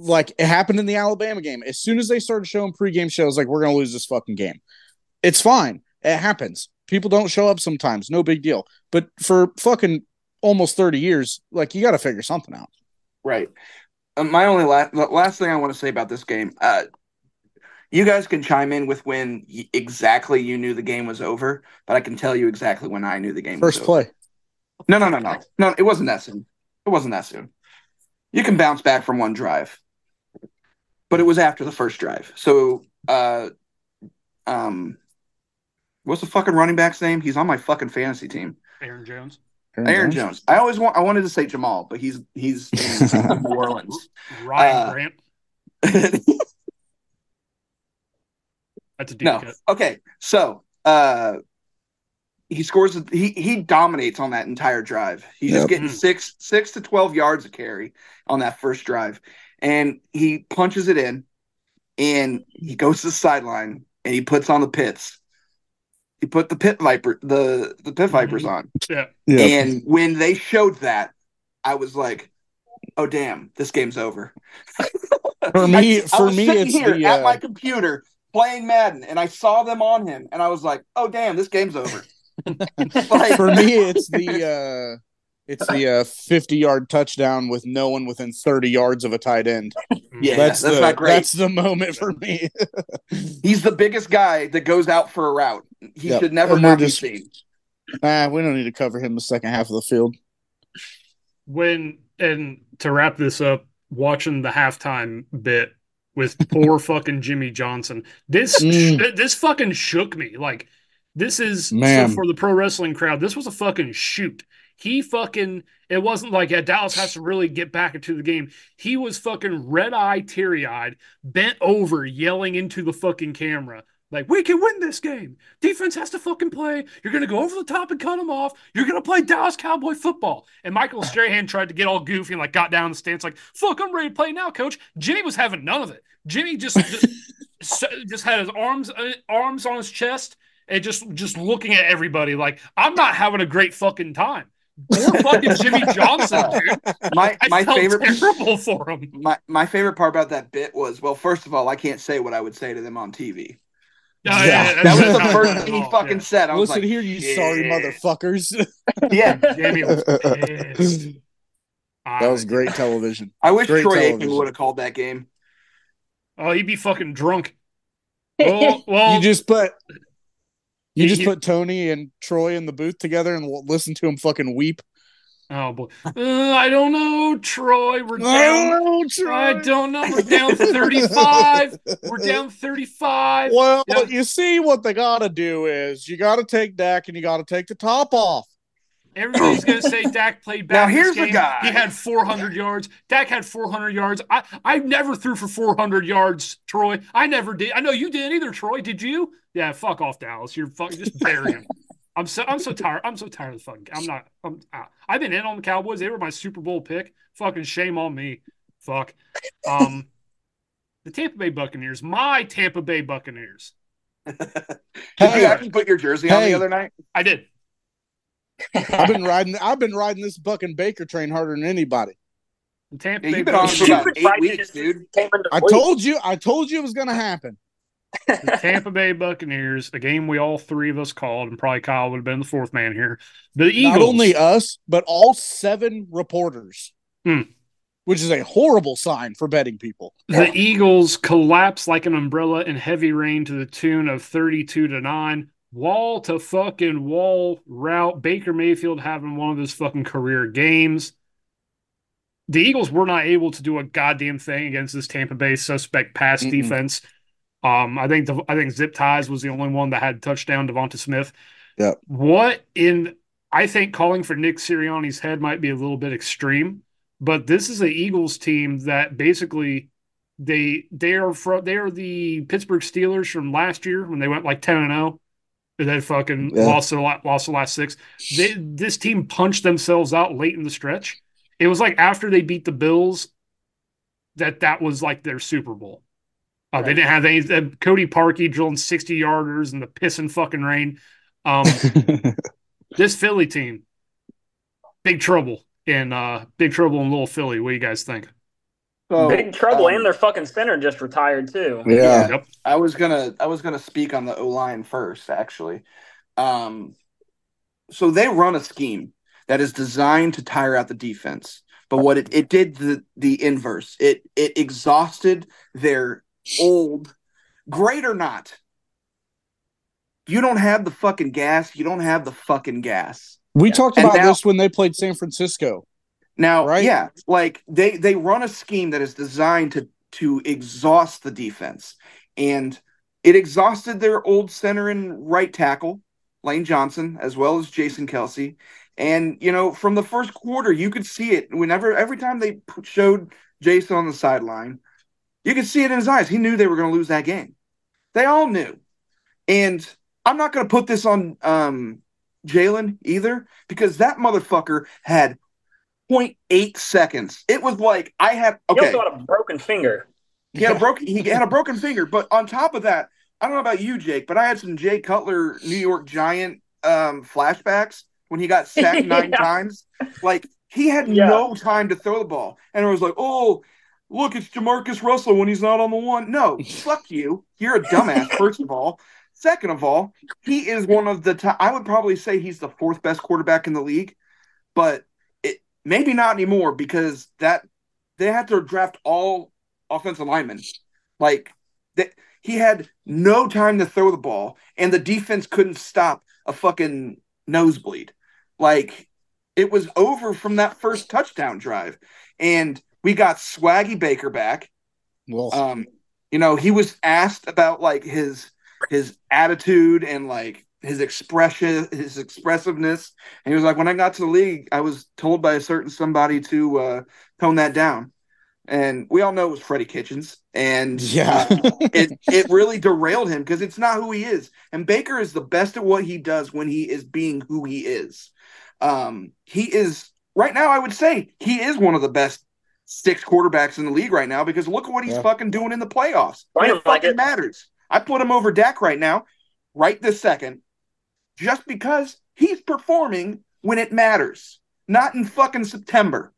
Like it happened in the Alabama game. As soon as they started showing pregame shows, like we're gonna lose this fucking game. It's fine. It happens. People don't show up sometimes. No big deal. But for fucking almost 30 years, like you got to figure something out. Right. Uh, my only last last thing I want to say about this game, uh, you guys can chime in with when y- exactly you knew the game was over, but I can tell you exactly when I knew the game First play. No, no, no, no. No, it wasn't that soon. It wasn't that soon. You can bounce back from one drive. But it was after the first drive. So uh um what's the fucking running back's name? He's on my fucking fantasy team. Aaron Jones. Aaron, Aaron Jones. Jones. I always want. I wanted to say Jamal, but he's he's in New Orleans. Ryan uh, Grant. That's a deep no. Cut. Okay, so uh, he scores. He he dominates on that entire drive. He's yep. just getting six six to twelve yards of carry on that first drive, and he punches it in, and he goes to the sideline and he puts on the pits he put the pit viper the the pit vipers mm-hmm. on. Yeah. yeah. And when they showed that, I was like, "Oh damn, this game's over." For me, I, for I me, it's here the, at uh... my computer playing Madden, and I saw them on him, and I was like, "Oh damn, this game's over." like... For me, it's the uh, it's the uh, 50 yard touchdown with no one within 30 yards of a tight end. Yeah, that's, that's the, not great. That's the moment for me. He's the biggest guy that goes out for a route. He yep. should never and not just, be seen. Ah, we don't need to cover him the second half of the field. When and to wrap this up, watching the halftime bit with poor fucking Jimmy Johnson. This mm. this fucking shook me. Like this is so for the pro wrestling crowd. This was a fucking shoot. He fucking it wasn't like yeah, Dallas has to really get back into the game. He was fucking red eye, teary eyed, bent over, yelling into the fucking camera. Like, we can win this game. Defense has to fucking play. You're going to go over the top and cut them off. You're going to play Dallas Cowboy football. And Michael Strahan tried to get all goofy and like got down the stance, like, fuck, I'm ready to play now, coach. Jimmy was having none of it. Jimmy just just, just had his arms uh, arms on his chest and just just looking at everybody like, I'm not having a great fucking time. Poor fucking Jimmy Johnson, dude. My my favorite terrible for him. My my favorite part about that bit was well, first of all, I can't say what I would say to them on TV yeah, yeah that was the first thing he fucking yeah. said. I was Listen like, here, you yeah. sorry motherfuckers. yeah, Jamie was pissed. That was great television. I wish great Troy Aikman would have called that game. Oh, he'd be fucking drunk. Well, well you just put you just put Tony and Troy in the booth together and listen to him fucking weep. Oh boy, uh, I don't know, Troy. We're down. Oh, Troy. I don't know. We're down thirty-five. We're down thirty-five. Well, yeah. you see, what they got to do is you got to take Dak and you got to take the top off. Everybody's going to say Dak played bad. Now here's the guy. He had 400 yards. Dak had 400 yards. I I never threw for 400 yards, Troy. I never did. I know you didn't either, Troy. Did you? Yeah, fuck off, Dallas. You're fucking just bury him. I'm so I'm so tired. I'm so tired of the fucking. I'm not. I'm. I've been in on the Cowboys. They were my Super Bowl pick. Fucking shame on me. Fuck. Um, the Tampa Bay Buccaneers. My Tampa Bay Buccaneers. did hey, you actually put your jersey hey, on the other night? I did. I've been riding. I've been riding this Buck and Baker train harder than anybody. Tampa yeah, Bay you've been on for about eight weeks, dude. I told you. I told you it was going to happen the Tampa Bay Buccaneers, a game we all three of us called, and probably Kyle would have been the fourth man here. The Eagles, not only us, but all seven reporters, hmm. which is a horrible sign for betting people. The Eagles collapse like an umbrella in heavy rain to the tune of thirty-two to nine. Wall to fucking wall route. Baker Mayfield having one of his fucking career games. The Eagles were not able to do a goddamn thing against this Tampa Bay suspect pass Mm-mm. defense. Um, I think the, I think Zip Ties was the only one that had touchdown. Devonta Smith. Yeah. What in? I think calling for Nick Sirianni's head might be a little bit extreme, but this is the Eagles team that basically they they are from they are the Pittsburgh Steelers from last year when they went like ten and zero. Oh. They fucking yeah. lost the lost the last six. They, this team punched themselves out late in the stretch. It was like after they beat the Bills that that was like their Super Bowl. Uh, right. They didn't have any. Uh, Cody Parkey drilling 60 yarders in the pissing fucking rain. Um, this Philly team, big trouble in uh, big trouble in Little Philly. What do you guys think? So, big trouble, um, and their fucking center just retired too. Yeah. Yep. I was gonna I was gonna speak on the O line first, actually. Um, so they run a scheme that is designed to tire out the defense. But what it, it did the the inverse. It it exhausted their old, great or not, you don't have the fucking gas. You don't have the fucking gas. We yeah. talked about now, this when they played San Francisco. Now, right? yeah, like they they run a scheme that is designed to to exhaust the defense, and it exhausted their old center and right tackle Lane Johnson as well as Jason Kelce. And you know, from the first quarter, you could see it whenever every time they showed Jason on the sideline, you could see it in his eyes. He knew they were going to lose that game. They all knew. And I'm not going to put this on um, Jalen either because that motherfucker had 0.8 seconds. It was like I had okay. He also had a broken finger. He had a broken he had a broken finger, but on top of that, I don't know about you, Jake, but I had some Jay Cutler New York Giant um, flashbacks when he got sacked nine yeah. times. Like he had yeah. no time to throw the ball, and it was like, oh, look, it's Jamarcus Russell when he's not on the one. No, fuck you. You're a dumbass, first of all. Second of all, he is one of the top, I would probably say he's the fourth best quarterback in the league, but maybe not anymore because that they had to draft all offensive linemen. Like that he had no time to throw the ball, and the defense couldn't stop a fucking nosebleed. Like it was over from that first touchdown drive. And we got Swaggy Baker back. Well, um, you know, he was asked about like his his attitude and like his expression, his expressiveness, and he was like, "When I got to the league, I was told by a certain somebody to uh, tone that down." And we all know it was Freddie Kitchens, and yeah, uh, it it really derailed him because it's not who he is. And Baker is the best at what he does when he is being who he is. Um, he is right now. I would say he is one of the best six quarterbacks in the league right now because look at what he's yeah. fucking doing in the playoffs. When it fucking matters. I put him over Dak right now, right this second, just because he's performing when it matters, not in fucking September.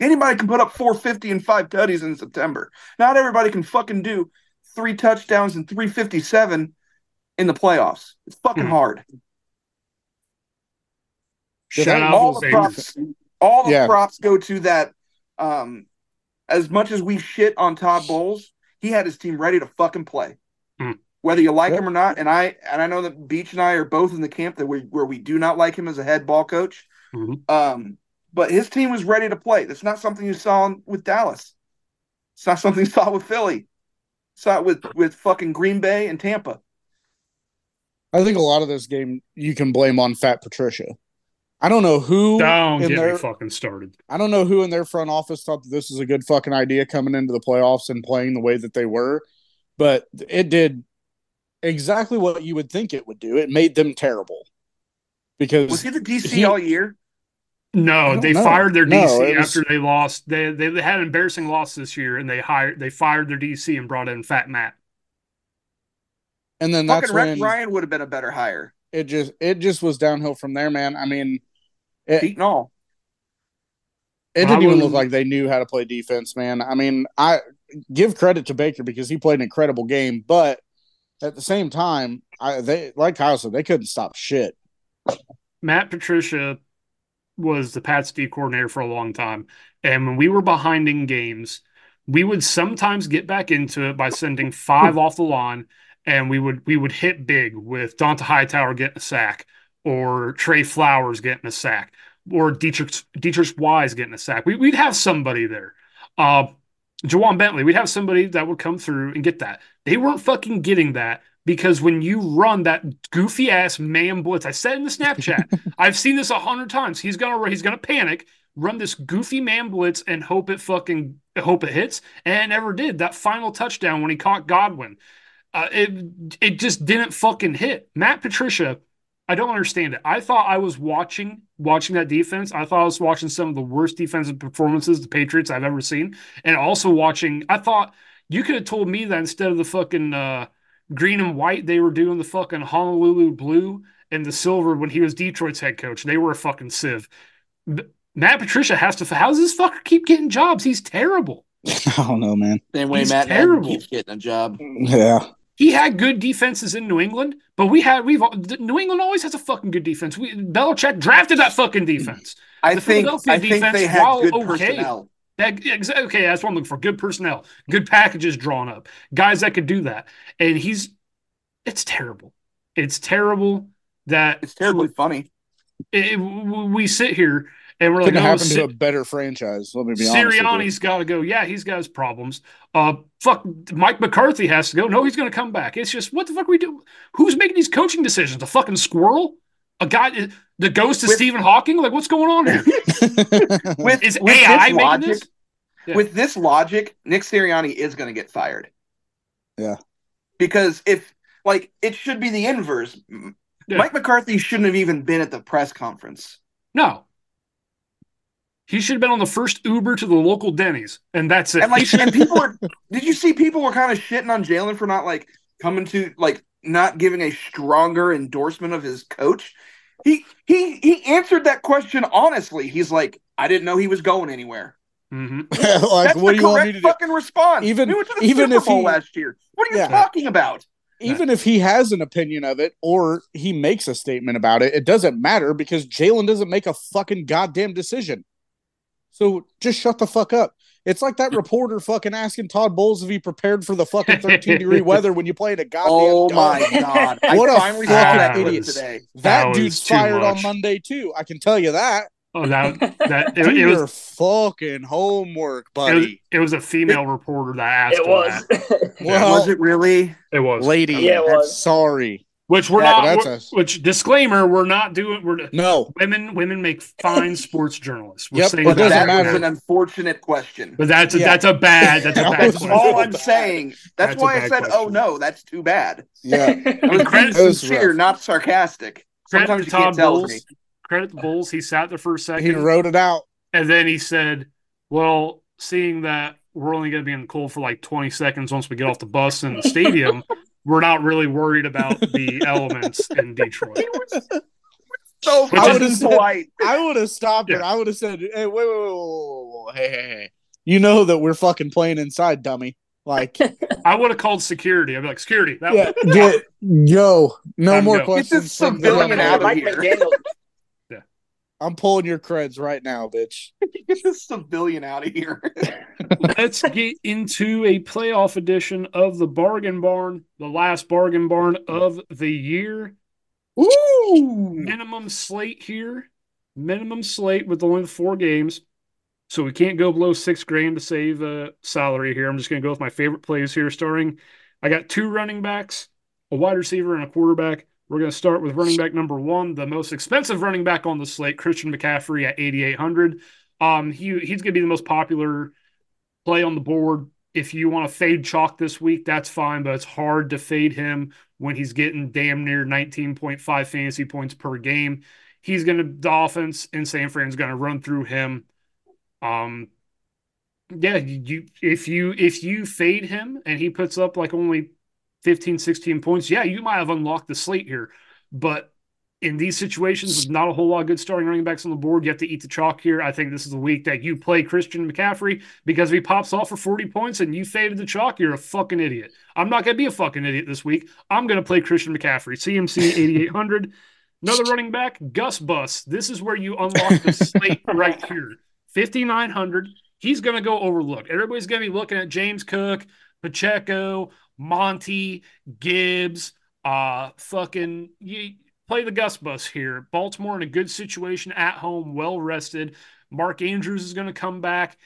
Anybody can put up 450 and five tutties in September. Not everybody can fucking do three touchdowns and 357 in the playoffs. It's fucking mm. hard. Shout all the props, all the yeah. props go to that. Um, as much as we shit on Todd Bowles, he had his team ready to fucking play. Mm whether you like yep. him or not. And I and I know that Beach and I are both in the camp that we where we do not like him as a head ball coach. Mm-hmm. Um, but his team was ready to play. That's not something you saw with Dallas. It's not something you saw with Philly. It's not with with fucking Green Bay and Tampa. I think a lot of this game you can blame on Fat Patricia. I don't know who don't in get their, me fucking started. I don't know who in their front office thought that this was a good fucking idea coming into the playoffs and playing the way that they were, but it did exactly what you would think it would do. It made them terrible. Because was he the DC he, all year? No, they know. fired their DC no, was, after they lost. They, they had an embarrassing loss this year, and they hired they fired their DC and brought in Fat Matt. And then that's when Ryan would have been a better hire. It just it just was downhill from there, man. I mean, it, beating all. It didn't even look like they knew how to play defense, man. I mean, I give credit to Baker because he played an incredible game, but at the same time, I they like Kyle said, they couldn't stop shit. Matt Patricia was the Pats D coordinator for a long time. And when we were behind in games, we would sometimes get back into it by sending five off the line, and we would we would hit big with Dont'a Hightower getting a sack, or Trey Flowers getting a sack, or Dietrich Deatrich Wise getting a sack. We, would have somebody there. Uh, Ja'Whaun Bentley, we'd have somebody that would come through and get that. They weren't fucking getting that because when you run that goofy ass man blitz, I said in the Snapchat, I've seen this a hundred times. He's gonna he's gonna panic, run this goofy man blitz, and hope it fucking hope it hits, and it never did. That final touchdown when he caught Godwin, uh, it it just didn't fucking hit. Matt Patricia I don't understand it. I thought I was watching watching that defense. I thought I was watching some of the worst defensive performances the Patriots I've ever seen, and also watching. I thought you could have told me that instead of the fucking uh, green and white, they were doing the fucking Honolulu blue and the silver when he was Detroit's head coach. They were a fucking sieve. Matt Patricia has to. How does this fucker keep getting jobs? He's terrible. I don't know, man. Same way He's Matt terrible. keeps getting a job. Yeah. He had good defenses in New England, but we had we've New England always has a fucking good defense. We Belichick drafted that fucking defense. I the think I defense, think they had good okay, personnel. That, okay, that's what I'm looking for. Good personnel, good packages drawn up, guys that could do that. And he's, it's terrible. It's terrible that it's terribly funny. It, we sit here and we're Couldn't like, no, happen to a better franchise. Let me be honest. Sirianni's got to go. Yeah, he's got his problems. Uh, fuck, Mike McCarthy has to go. No, he's going to come back. It's just what the fuck we do? Who's making these coaching decisions? A fucking squirrel? A guy that goes to with, Stephen Hawking? Like, what's going on here? with is with AI making logic, this? Yeah. With this logic, Nick Sirianni is going to get fired. Yeah, because if like it should be the inverse. Yeah. Mike McCarthy shouldn't have even been at the press conference. No, he should have been on the first Uber to the local Denny's, and that's it. And like, and people were. Did you see people were kind of shitting on Jalen for not like coming to like not giving a stronger endorsement of his coach? He he he answered that question honestly. He's like, I didn't know he was going anywhere. Mm-hmm. like, That's what do you want me to fucking do? response? Even even Super if he last year, what are you yeah. talking about? Even if he has an opinion of it or he makes a statement about it, it doesn't matter because Jalen doesn't make a fucking goddamn decision. So just shut the fuck up. It's like that reporter fucking asking Todd Bowles if he prepared for the fucking 13 degree weather when you played a goddamn. Oh my god! what I a fucking idiot today. That, that dude's fight on Monday too. I can tell you that. Oh, that that it, it was fucking homework, buddy. It was, it was a female reporter that asked. It was. well, was it really? It was, lady. Yeah, it was. Sorry. Which we're yeah, not. We're, a... Which disclaimer: We're not doing. We're no women. Women make fine sports journalists. We're yep, saying but that, that was an unfortunate question. But that's a, yeah. that's a bad. That's a bad. That's all I'm saying. That's, that's why I said, oh, question. "Oh no, that's too bad." Yeah, I was being sincere, not sarcastic. Sometimes you can't tell me. Credit the Bowles. He sat there for a second. He wrote it out, and then he said, "Well, seeing that we're only going to be in the cold for like 20 seconds once we get off the bus in the stadium." We're not really worried about the elements in Detroit. so I would have I would have stopped yeah. it. I would have said, "Hey, wait, wait, wait, wait, wait, hey, hey, hey! You know that we're fucking playing inside, dummy." Like, I would have called security. I'd be like, "Security, that yeah, get yo, no more go. questions." Get this civilian out of here. I'm pulling your creds right now, bitch. Get this civilian out of here. Let's get into a playoff edition of the Bargain Barn, the last Bargain Barn of the year. Ooh! Minimum slate here. Minimum slate with only four games. So we can't go below six grand to save uh, salary here. I'm just going to go with my favorite plays here, starting. I got two running backs, a wide receiver, and a quarterback. We're going to start with running back number one, the most expensive running back on the slate, Christian McCaffrey at 8,800. Um, he he's going to be the most popular play on the board. If you want to fade chalk this week, that's fine, but it's hard to fade him when he's getting damn near 19.5 fantasy points per game. He's going to the offense in San Fran's going to run through him. Um, yeah, you if you if you fade him and he puts up like only 15, 16 points, yeah, you might have unlocked the slate here. But in these situations with not a whole lot of good starting running backs on the board, you have to eat the chalk here. I think this is the week that you play Christian McCaffrey because if he pops off for 40 points and you faded the chalk, you're a fucking idiot. I'm not going to be a fucking idiot this week. I'm going to play Christian McCaffrey. CMC 8,800. Another running back, Gus Bus. This is where you unlock the slate right here. 5,900. He's going to go overlooked. Everybody's going to be looking at James Cook, Pacheco, Monty, Gibbs, uh, fucking you play the Gus bus here. Baltimore in a good situation at home, well rested. Mark Andrews is going to come back.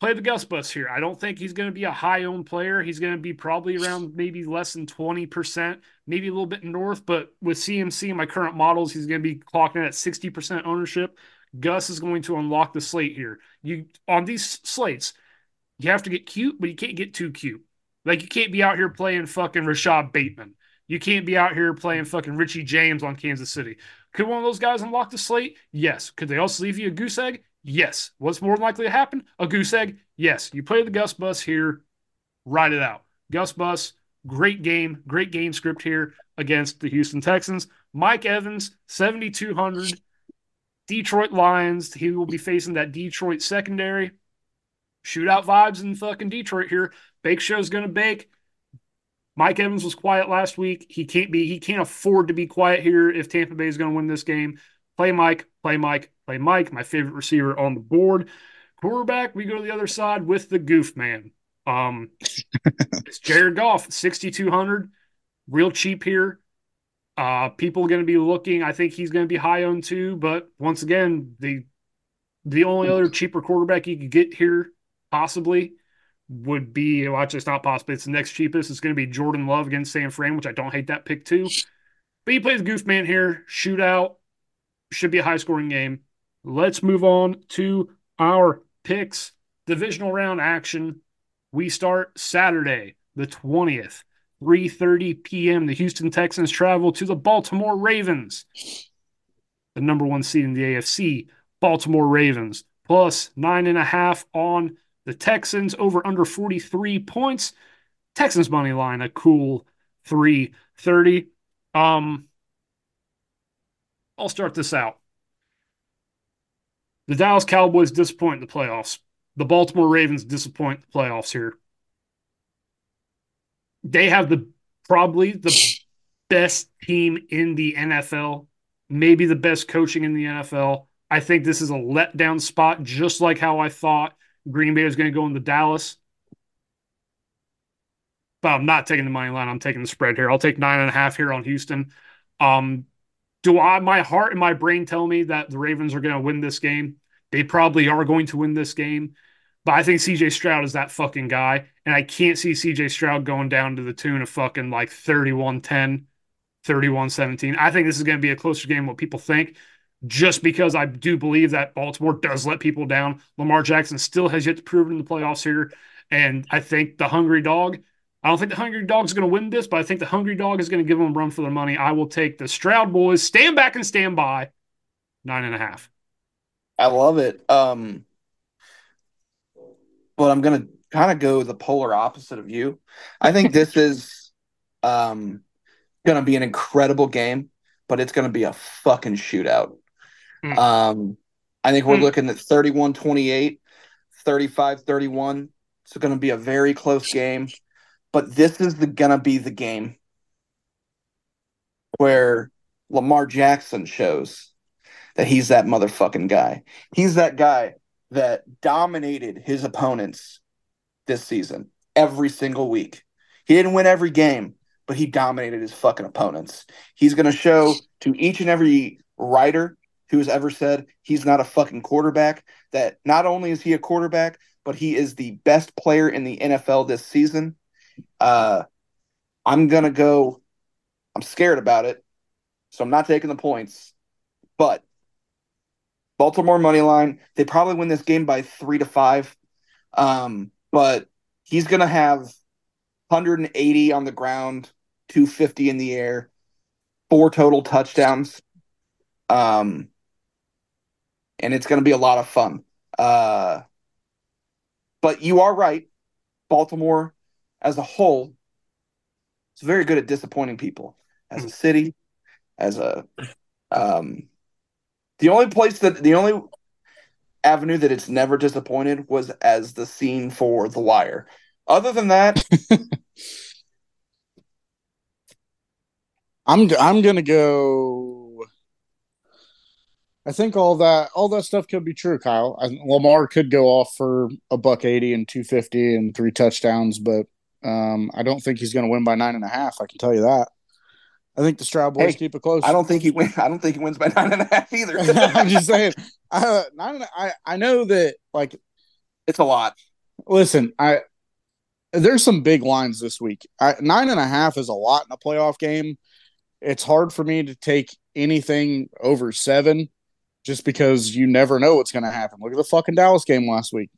Play the Gus bus here. I don't think he's going to be a high owned player. He's going to be probably around maybe less than 20%, maybe a little bit north. But with CMC and my current models, he's going to be clocking at 60% ownership. Gus is going to unlock the slate here. You on these slates, you have to get cute, but you can't get too cute. Like you can't be out here playing fucking Rashod Bateman. You can't be out here playing fucking Richie James on Kansas City. Could one of those guys unlock the slate? Yes. Could they also leave you a goose egg? Yes. What's more likely to happen? A goose egg? Yes. You play the Gus Bus here, ride it out. Gus Bus, great game, great game script here against the Houston Texans. Mike Evans, 7,200. Detroit Lions, he will be facing that Detroit secondary. Shootout vibes in fucking Detroit here. Bake Show's going to bake. Mike Evans was quiet last week. He can't be. He can't afford to be quiet here if Tampa Bay is going to win this game. Play Mike. Play Mike. Play Mike. My favorite receiver on the board. Quarterback. We go to the other side with the Goof Man. Um, it's Jared Goff, sixty two hundred, real cheap here. Uh, people are going to be looking. I think he's going to be high on too. But once again, the the only other cheaper quarterback you could get here possibly would be well, actually it's not possible. It's the next cheapest. It's going to be Jordan Love against San Fran, which I don't hate that pick too. But he plays Goofman here. Shootout should be a high scoring game. Let's move on to our picks. Divisional round action. We start Saturday, the 20th, 3:30 p.m. The Houston Texans travel to the Baltimore Ravens. The number one seed in the AFC, Baltimore Ravens, plus nine and a half on the Texans over under 43 points. Texans money line a cool 330. Um I'll start this out. The Dallas Cowboys disappoint in the playoffs. The Baltimore Ravens disappoint the playoffs here. They have the probably the best team in the NFL, maybe the best coaching in the NFL. I think this is a letdown spot, just like how I thought Green Bay is going to go into Dallas. But I'm not taking the money line. I'm taking the spread here. I'll take nine and a half here on Houston. Um, Do I my heart and my brain tell me that the Ravens are going to win this game? They probably are going to win this game. But I think CJ Stroud is that fucking guy. And I can't see CJ Stroud going down to the tune of fucking like 31 10, 31 17. I think this is going to be a closer game than what people think, just because I do believe that Baltimore does let people down. Lamar Jackson still has yet to prove it in the playoffs here. And I think the hungry dog, I don't think the hungry dog is going to win this, but I think the hungry dog is going to give them a run for their money. I will take the Stroud boys, stand back and stand by, nine and a half. I love it. Um, but I'm going to kind of go the polar opposite of you. I think this is um, going to be an incredible game, but it's going to be a fucking shootout. Mm. Um, I think we're mm. looking at 31 28, 35 31. It's going to be a very close game, but this is the, going to be the game where Lamar Jackson shows that he's that motherfucking guy. He's that guy that dominated his opponents this season every single week. He didn't win every game, but he dominated his fucking opponents. He's going to show to each and every writer who has ever said he's not a fucking quarterback that not only is he a quarterback, but he is the best player in the NFL this season. Uh, I'm going to go, I'm scared about it, so I'm not taking the points, but Baltimore money line. They probably win this game by three to five. Um, but he's going to have 180 on the ground, 250 in the air, four total touchdowns. Um, and it's going to be a lot of fun. Uh, but you are right. Baltimore as a whole is very good at disappointing people as a city, as a um, the only place that the only avenue that it's never disappointed was as the scene for The Wire. Other than that, I'm I'm gonna go. I think all that all that stuff could be true, Kyle. I, Lamar could go off for a buck eighty and two fifty and three touchdowns, but um, I don't think he's going to win by nine and a half. I can tell you that. I think the Stroud boys hey, keep it close. I don't think he win. I don't think he wins by nine and a half either. I'm just saying. Uh, nine. I I know that like it's a lot. Listen, I there's some big lines this week. I, nine and a half is a lot in a playoff game. It's hard for me to take anything over seven, just because you never know what's going to happen. Look at the fucking Dallas game last week.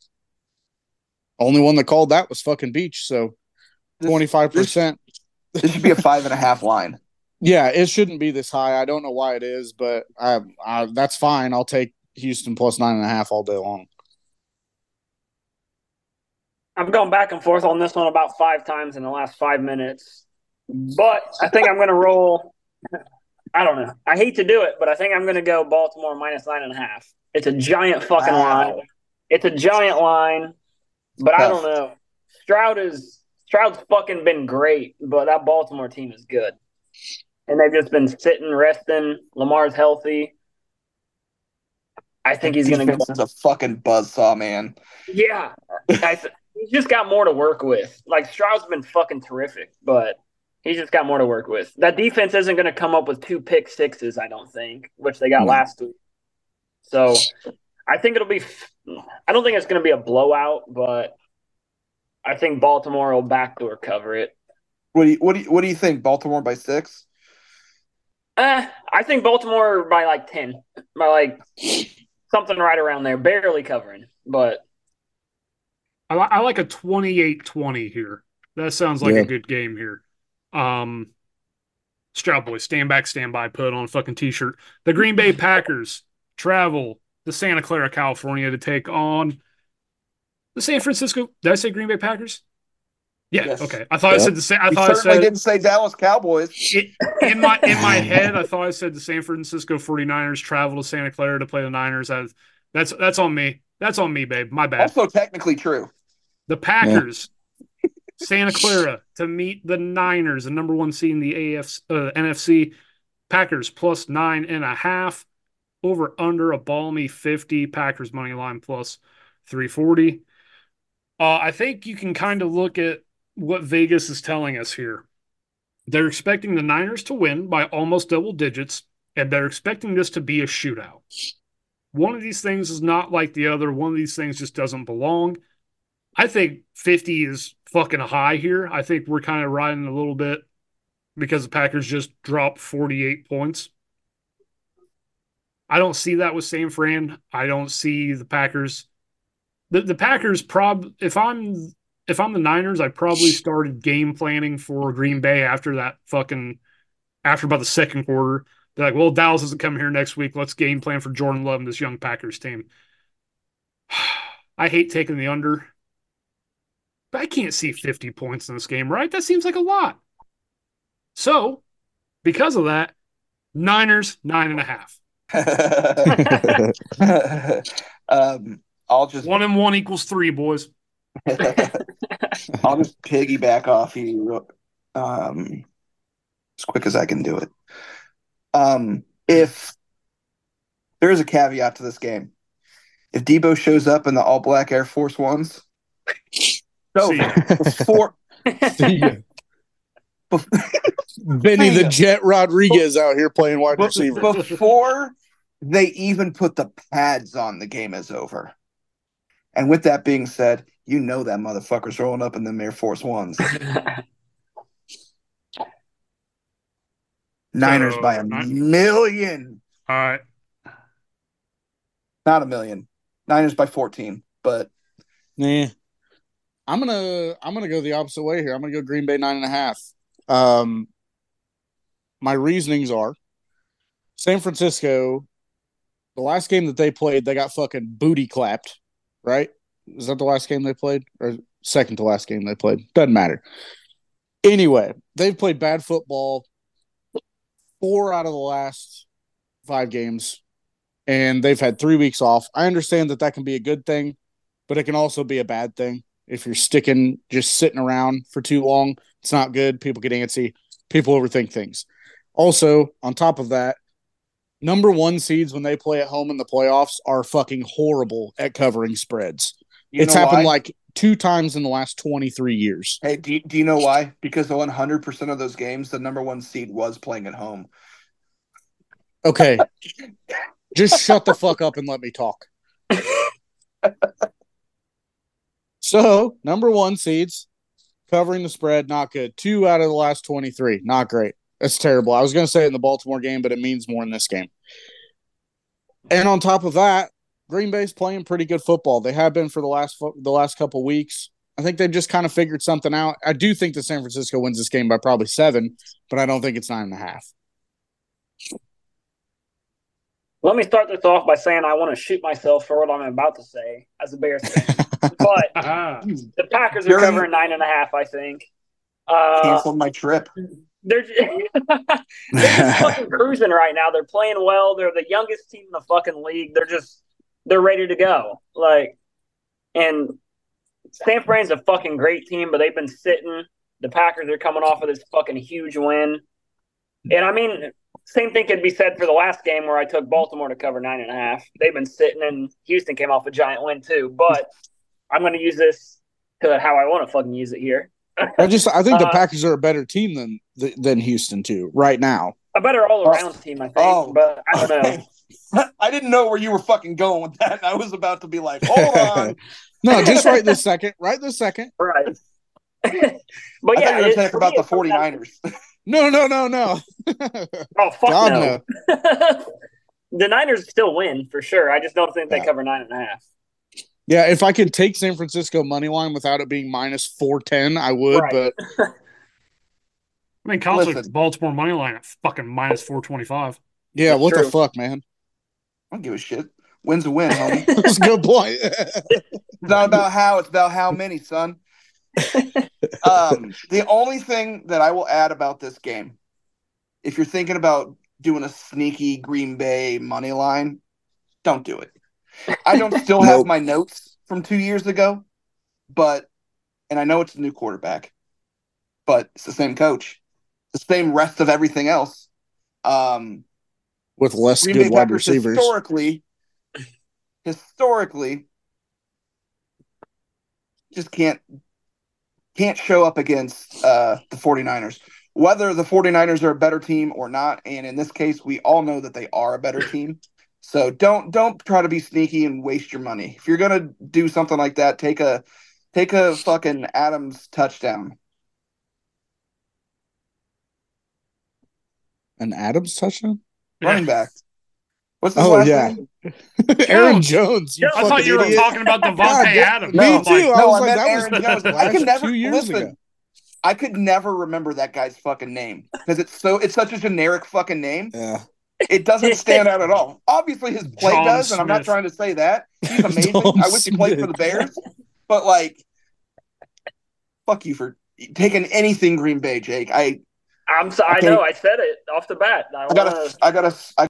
Only one that called that was fucking Beach. So twenty five percent. This should be a five and a half line. Yeah, it shouldn't be this high. I don't know why it is, but I, I that's fine. I'll take Houston plus nine and a half all day long. I've gone back and forth on this one about five times in the last five minutes, but I think I'm going to roll. I don't know. I hate to do it, but I think I'm going to go Baltimore minus nine and a half. It's a giant fucking wow. line. It's a giant line, but I don't know. Stroud is Stroud's fucking been great, but that Baltimore team is good and they've just been sitting, resting. Lamar's healthy. I think he's going to go. a fucking buzzsaw, man. Yeah, th- he's just got more to work with. Like Stroud's been fucking terrific, but he's just got more to work with. That defense isn't going to come up with two pick sixes, I don't think, which they got mm. last week. So I think it'll be. I don't think it's going to be a blowout, but I think Baltimore will backdoor cover it. What do you what do you, what do you think? Baltimore by six? Uh, I think Baltimore by like ten, by like something right around there, barely covering. But I, I like a 28-20 here. That sounds like yeah. a good game here. Um, Stroud boys, stand back, stand by, put on a fucking t-shirt. The Green Bay Packers travel to Santa Clara, California, to take on the San Francisco. Did I say Green Bay Packers? Yeah. Yes. Okay. I thought yeah. I said the same. I thought I said didn't say Dallas Cowboys. It, in my in my head, I thought I said the San Francisco 49ers travel to Santa Clara to play the Niners. I, that's that's on me. That's on me, babe. My bad. Also technically true. The Packers. Santa Clara to meet the Niners, the number one seed in the AFC, uh, NFC. Packers plus nine and a half. Over under a balmy 50. Packers money line plus 340. Uh, I think you can kind of look at what Vegas is telling us here. They're expecting the Niners to win by almost double digits, and they're expecting this to be a shootout. One of these things is not like the other. One of these things just doesn't belong. I think 50 is fucking high here. I think we're kind of riding a little bit because the Packers just dropped 48 points. I don't see that with San Fran. I don't see the Packers. The, the Packers prob if I'm if I'm the Niners, I probably started game planning for Green Bay after that fucking after about the second quarter. They're like, well, Dallas isn't coming here next week. Let's game plan for Jordan Love and this young Packers team. I hate taking the under, but I can't see 50 points in this game, right? That seems like a lot. So, because of that, Niners, nine and a half. um, I'll just one and one equals three, boys. I'll just piggyback off you um, as quick as I can do it. Um, if there is a caveat to this game, if Deebo shows up in the all black Air Force Ones, so before Benny the Jet Rodriguez out here playing wide receiver. Before they even put the pads on, the game is over. And with that being said, you know that motherfucker's rolling up in the Air Force Ones. Niners so, by a million. All right. Not a million. Niners by 14, but yeah. I'm gonna I'm gonna go the opposite way here. I'm gonna go Green Bay nine and a half. Um my reasonings are San Francisco, the last game that they played, they got fucking booty clapped, right? Is that the last game they played? Or second to last game they played? Doesn't matter. Anyway, they've played bad football four out of the last five games, and they've had three weeks off. I understand that that can be a good thing, but it can also be a bad thing if you're sticking just sitting around for too long. It's not good. People get antsy. People overthink things. Also, on top of that, number one seeds when they play at home in the playoffs are fucking horrible at covering spreads. You it's happened why? like two times in the last 23 years. Hey, do you, do you know why? Because the 100% of those games, the number one seed was playing at home. Okay. Just shut the fuck up and let me talk. so, number one seeds covering the spread, not good. Two out of the last 23, not great. That's terrible. I was going to say it in the Baltimore game, but it means more in this game. And on top of that, Green Bay's playing pretty good football. They have been for the last the last couple weeks. I think they've just kind of figured something out. I do think that San Francisco wins this game by probably seven, but I don't think it's nine and a half. Let me start this off by saying I want to shoot myself for what I'm about to say as a Bears fan. but the Packers are covering nine and a half, I think. Uh, Cancel my trip. They're just, they're just fucking cruising right now. They're playing well. They're the youngest team in the fucking league. They're just they're ready to go. Like, and San Fran's a fucking great team, but they've been sitting. The Packers are coming off of this fucking huge win. And I mean, same thing could be said for the last game where I took Baltimore to cover nine and a half. They've been sitting, and Houston came off a giant win too. But I'm going to use this to how I want to fucking use it here. I just I think the uh, Packers are a better team than than Houston too right now. A better all around team, I think. Oh. But I don't know. I didn't know where you were fucking going with that. I was about to be like, hold on. no, just right this second. Right this second. Right. but I yeah, you were talking about the 49ers. No, no, no, no. oh, fuck God, no. no. the Niners still win for sure. I just don't think they yeah. cover nine and a half. Yeah, if I could take San Francisco money line without it being minus four ten, I would. Right. But I mean, college Baltimore money line at fucking minus four twenty five. Yeah, That's what true. the fuck, man? I don't give a shit. Win's a win, homie. That's a good point. it's not about how, it's about how many, son. Um, the only thing that I will add about this game, if you're thinking about doing a sneaky Green Bay money line, don't do it. I don't still have my notes from two years ago, but and I know it's a new quarterback, but it's the same coach, the same rest of everything else. Um, with less Green good Bay wide Packers receivers. Historically, historically, just can't can't show up against uh, the 49ers. whether the 49ers are a better team or not. And in this case, we all know that they are a better team. So don't don't try to be sneaky and waste your money. If you're gonna do something like that, take a take a fucking Adams touchdown. An Adams touchdown? Running back. What's his oh, last yeah. name? Aaron Jones. I thought you idiot. were talking about Davante Adams. Me too. I was like, that Aaron was Jones. I could never two years listen, ago. I could never remember that guy's fucking name because it's so it's such a generic fucking name. Yeah. It doesn't stand out at all. Obviously, his play John does, and I'm not trying to say that he's amazing. I wish he played for the Bears, but like, fuck you for taking anything Green Bay, Jake. I, I'm so, I, I know I said it off the bat. I, I gotta, I gotta, I...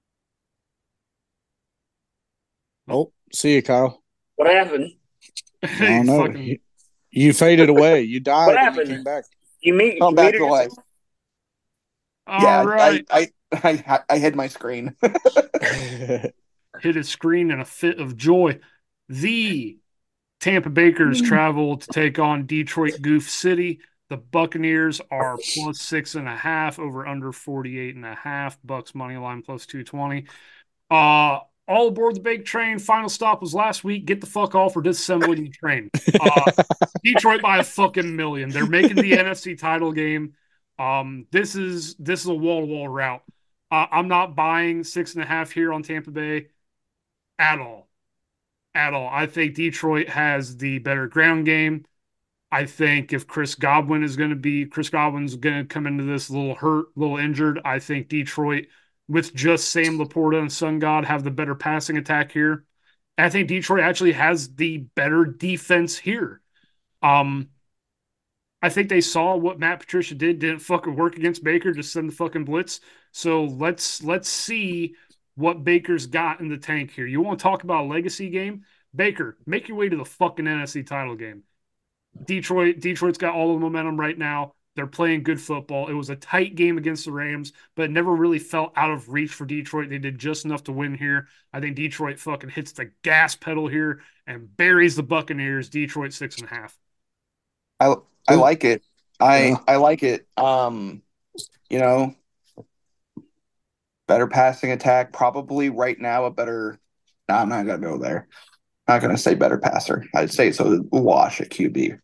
Oh, see you, Kyle. What happened? I don't know. You, you, faded away. You died. What happened? You came back. You meet. Come back to life. yeah, right. I, I, I, I hid my screen. hit his screen in a fit of joy. The Tampa Bakers mm. travel to take on Detroit Goof City. The Buccaneers are plus six and a half over under 48 and a half. Bucks money line plus 220. Uh, all aboard the big train. Final stop was last week. Get the fuck off or disassembling the train. Uh, Detroit by a fucking million. They're making the NFC title game. Um, this is this is a wall to wall route. Uh, I'm not buying six and a half here on Tampa Bay at all. At all. I think Detroit has the better ground game. I think if Chris Godwin is going to be, Chris Godwin's going to come into this a little hurt, a little injured. I think Detroit, with just Sam LaPorta and Sun God, have the better passing attack here. I think Detroit actually has the better defense here. Um, I think they saw what Matt Patricia did didn't fucking work against Baker. Just send the fucking blitz. So let's let's see what Baker's got in the tank here. You want to talk about a legacy game? Baker, make your way to the fucking NFC title game. Detroit, Detroit's got all the momentum right now. They're playing good football. It was a tight game against the Rams, but it never really felt out of reach for Detroit. They did just enough to win here. I think Detroit fucking hits the gas pedal here and buries the Buccaneers. Detroit six and a half. I I like it. I yeah. I like it. Um, you know, better passing attack. Probably right now a better. No, I'm not gonna go there. I'm not gonna say better passer. I'd say so. wash at QB.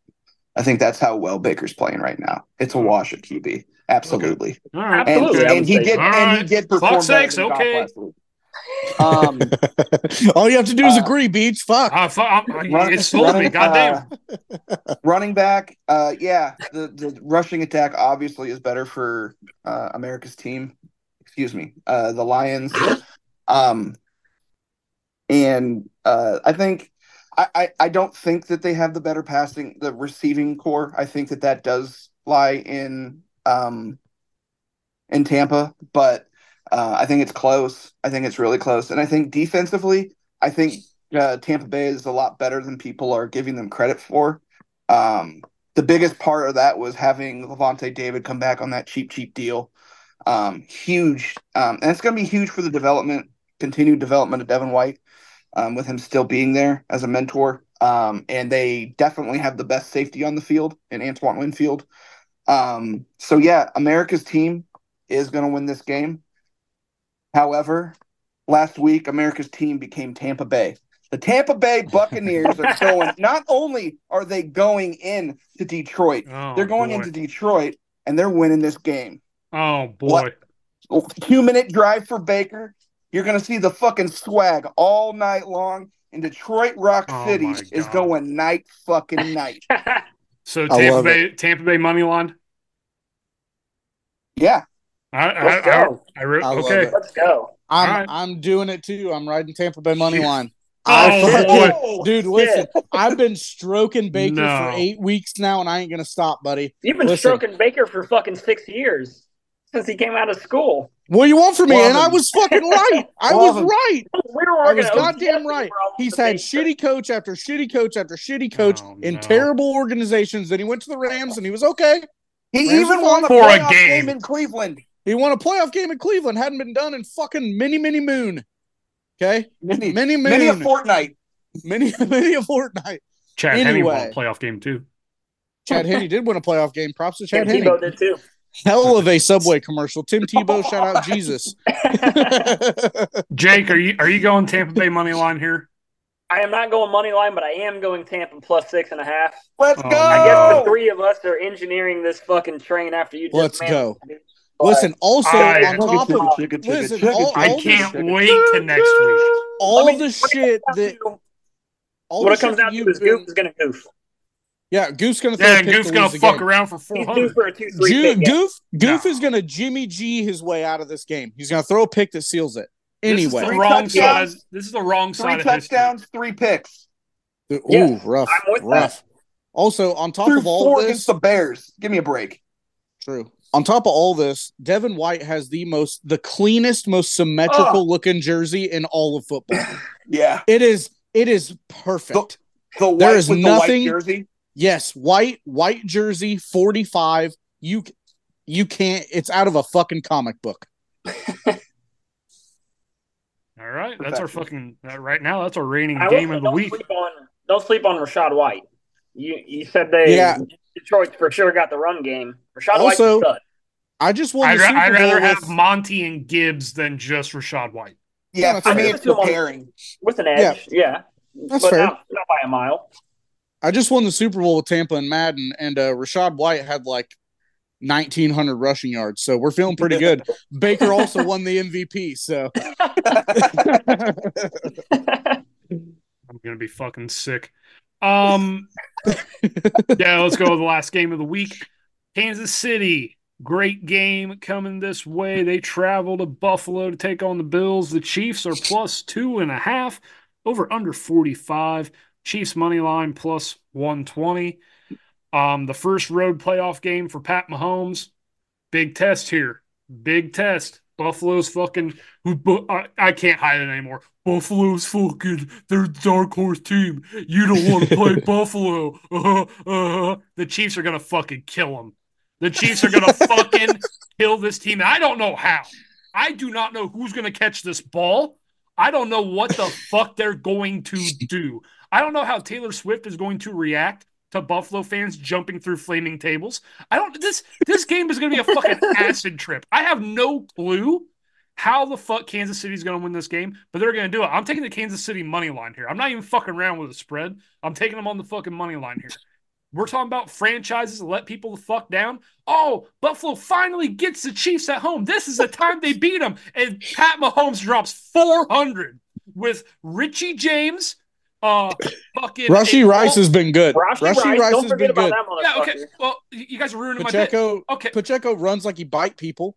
I think that's how well Baker's playing right now. It's a wash at QB. Absolutely. Okay. All right. And, Absolutely. and he did. All and he did perform. sakes, okay. Um, all you have to do is uh, agree, Beach. Fuck. Uh, fuck run, it's running, me. Goddamn. Uh, running back. Uh, yeah, the the rushing attack obviously is better for uh, America's team. Excuse me, uh, the Lions. Um, and uh, I think I, I don't think that they have the better passing the receiving corps. I think that that does lie in um in Tampa, but uh, I think it's close. I think it's really close. And I think defensively, I think uh, Tampa Bay is a lot better than people are giving them credit for. Um, the biggest part of that was having Lavonte David come back on that cheap, cheap deal. Um, huge. Um, and it's going to be huge for the development, continued development of Devin White um, with him still being there as a mentor. Um, and they definitely have the best safety on the field in Antoine Winfield. Um, so, yeah, America's team is going to win this game. However, last week America's team became Tampa Bay. The Tampa Bay Buccaneers are going. Not only are they going in to Detroit, oh, they're going boy. into Detroit and they're winning this game. Oh boy! What? Two minute drive for Baker. You're going to see the fucking swag all night long. And Detroit Rock oh, City is going night fucking night. so Tampa Bay, it. Tampa Bay money line. Yeah, I, Let's I, go. I, I, I okay. Let's go. I'm right. I'm doing it too. I'm riding Tampa Bay money line. Oh, dude, listen, I've been stroking Baker no. for eight weeks now, and I ain't gonna stop, buddy. You've been listen. stroking Baker for fucking six years since he came out of school. What do you want from me? and I was fucking right. I was right. We were I was goddamn right. He's had shitty coach after shitty coach after shitty coach oh, in no. terrible organizations. Then he went to the Rams, and he was okay. He Rams even won a for a game. game in Cleveland. He won a playoff game in Cleveland. Hadn't been done in fucking many, many moon. Okay, many, many, moon. many a fortnight. Many, many a fortnight. Chad anyway, Henne won a playoff game too. Chad Henne did win a playoff game. Props to Chad Henne. Tebow did too. Hell of a Subway commercial. Tim Tebow, shout out Jesus. Jake, are you are you going Tampa Bay money line here? I am not going money line, but I am going Tampa plus six and a half. Let's oh, go. I guess the three of us are engineering this fucking train after you. Let's go. Listen, also I, on top of listen, all, I can't wait to next week. All I mean, the shit that all what it comes down to is Goof is going to goof. Yeah, Goof's gonna yeah, Goof's gonna fuck game. around for four hundred. Goof, Goof no. is gonna Jimmy G his way out of this game. He's gonna throw a pick that seals it. Anyway, this is the wrong side. This is the wrong three side. Three touchdowns, three picks. Ooh, yeah, rough, rough. That. Also, on top Through of all this, against the Bears, give me a break. True. On top of all this, Devin White has the most, the cleanest, most symmetrical oh. looking jersey in all of football. yeah, it is. It is perfect. The, the there is nothing. The jersey. Yes, white white jersey, forty five. You you can't. It's out of a fucking comic book. All right, that's our fucking uh, right now. That's our reigning I game of the week. Sleep on, don't sleep on Rachaad White. You you said they yeah. Detroit for sure got the run game. Rachaad also, White's I just want. I'd, I'd rather with... have Monty and Gibbs than just Rachaad White. Yeah, yeah for me it's pairing with an edge. Yeah, yeah. that's but fair. Not, not by a mile. I just won the Super Bowl with Tampa and Madden, and uh, Rachaad White had like 1900 rushing yards. So we're feeling pretty good. Baker also won the MVP. So I'm going to be fucking sick. Um, yeah, let's go to the last game of the week. Kansas City, great game coming this way. They travel to Buffalo to take on the Bills. The Chiefs are plus two and a half over under 45. Chiefs money line plus 120. Um, the first road playoff game for Pat Mahomes. Big test here. Big test. Buffalo's fucking. I, I can't hide it anymore. Buffalo's fucking. They're the dark horse team. You don't want to play Buffalo. Uh, uh, the Chiefs are gonna fucking kill them. The Chiefs are gonna fucking kill this team. I don't know how. I do not know who's gonna catch this ball. I don't know what the fuck they're going to do. I don't know how Taylor Swift is going to react to Buffalo fans jumping through flaming tables. I don't this this game is going to be a fucking acid trip. I have no clue how the fuck Kansas City is going to win this game, but they're going to do it. I'm taking the Kansas City money line here. I'm not even fucking around with a spread. I'm taking them on the fucking money line here. We're talking about franchises let people the fuck down. Oh, Buffalo finally gets the Chiefs at home. This is the time they beat them. And Pat Mahomes drops 400 with Richie James, uh, fucking Rashee Rice has been good. Rashee, Rashee Rice, Rice has been good. Yeah, okay. Well, you guys are ruining Pacheco, my bit. Okay, Pacheco runs like he bite people.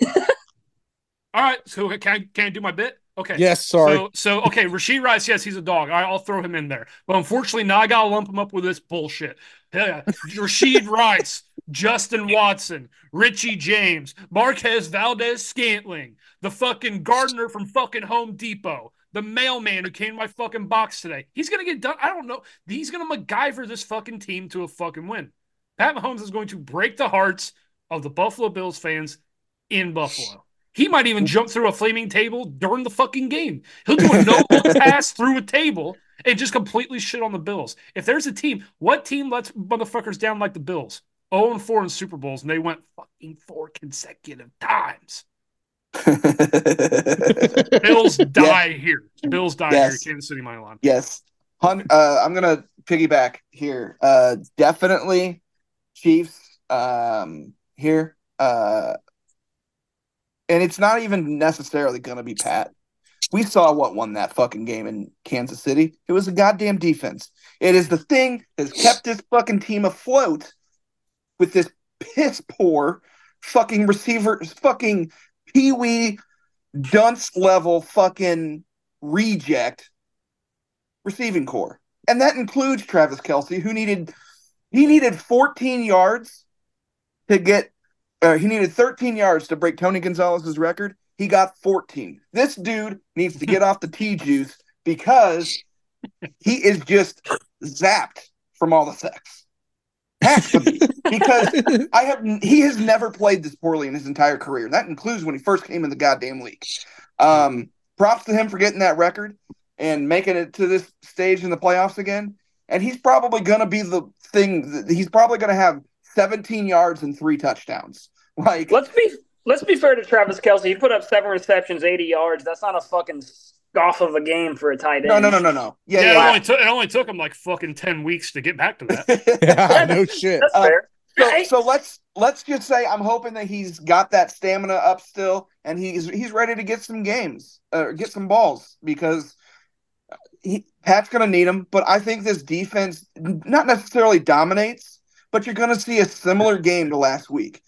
All right, so can I, can I do my bit? Okay. Yes, sorry. So, so okay, Rashee Rice, yes, he's a dog. I, will throw him in there. But unfortunately, now I gotta lump him up with this bullshit. Yeah, Rashee Rice, Justin Watson, Richie James, Marquez Valdes-Scantling, the fucking gardener from fucking Home Depot, the mailman who came to my fucking box today. He's gonna get done. I don't know. He's gonna MacGyver this fucking team to a fucking win. Pat Mahomes is going to break the hearts of the Buffalo Bills fans in Buffalo. He might even jump through a flaming table during the fucking game. He'll do a no pass through a table and just completely shit on the Bills. If there's a team, what team lets motherfuckers down like the Bills? 0 and 4 in Super Bowls, and they went fucking four consecutive times. Bills die here. Bills die yes. here. Kansas City money line. Yes. Uh, I'm gonna piggyback here. Uh, definitely Chiefs um, here. Uh, and it's not even necessarily gonna be Pat. We saw what won that fucking game in Kansas City. It was a goddamn defense. It is the thing that's kept this fucking team afloat with this piss poor fucking receiver, fucking Pee Wee dunce level fucking reject receiving corps. And that includes Travis Kelce, who needed he needed 14 yards to get uh, he needed 13 yards to break Tony Gonzalez's record. He got 14. This dude needs to get off the tea juice because he is just zapped from all the sex. Has to be because I have he has never played this poorly in his entire career. That includes when he first came in the goddamn league. Um, props to him for getting that record and making it to this stage in the playoffs again. And he's probably going to be the thing. He's probably going to have 17 yards and three touchdowns. Like let's be let's be fair to Travis Kelce. He put up seven receptions, 80 yards. That's not a fucking off of a game for a tight end. No, no, no, no, no. Yeah, yeah, yeah. It, only took, it only took him like fucking 10 weeks to get back to that. yeah, no shit. That's uh, fair. So, so let's let's just say I'm hoping that he's got that stamina up still, and he's he's ready to get some games, uh, get some balls because he, Pat's going to need him. But I think this defense not necessarily dominates, but you're going to see a similar game to last week,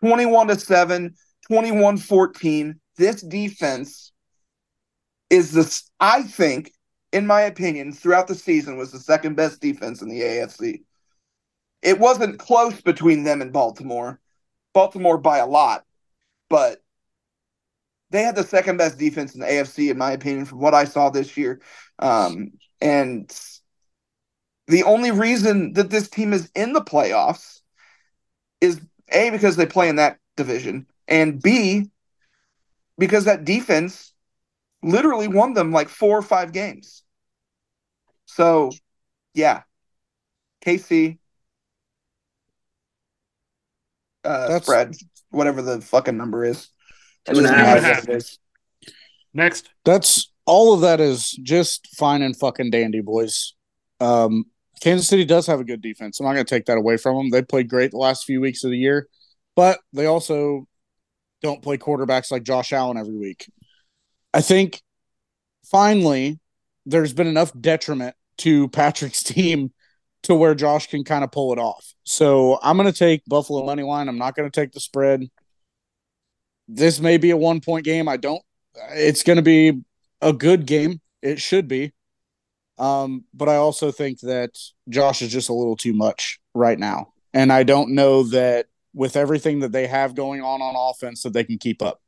21 to seven, 21 14. This defense is this. I think, in my opinion, throughout the season was the second best defense in the AFC. It wasn't close between them and Baltimore. Baltimore by a lot, but they had the second best defense in the AFC, in my opinion, from what I saw this year. Um, and the only reason that this team is in the playoffs is A, because they play in that division, and B, because that defense literally won them like four or five games. So, yeah, KC, uh, spread, whatever the fucking number is. Two and a half. Next. That's all of that is just fine and fucking dandy, boys. Um, Kansas City does have a good defense. I'm not going to take that away from them. They played great the last few weeks of the year, but they also don't play quarterbacks like Josh Allen every week. I think finally there's been enough detriment to Patrick's team to where Josh can kind of pull it off. So I'm going to take Buffalo money line. I'm not going to take the spread. This may be a one point game. I don't. It's going to be a good game. It should be. Um, but I also think that Josh is just a little too much right now, and I don't know that with everything that they have going on on offense that they can keep up.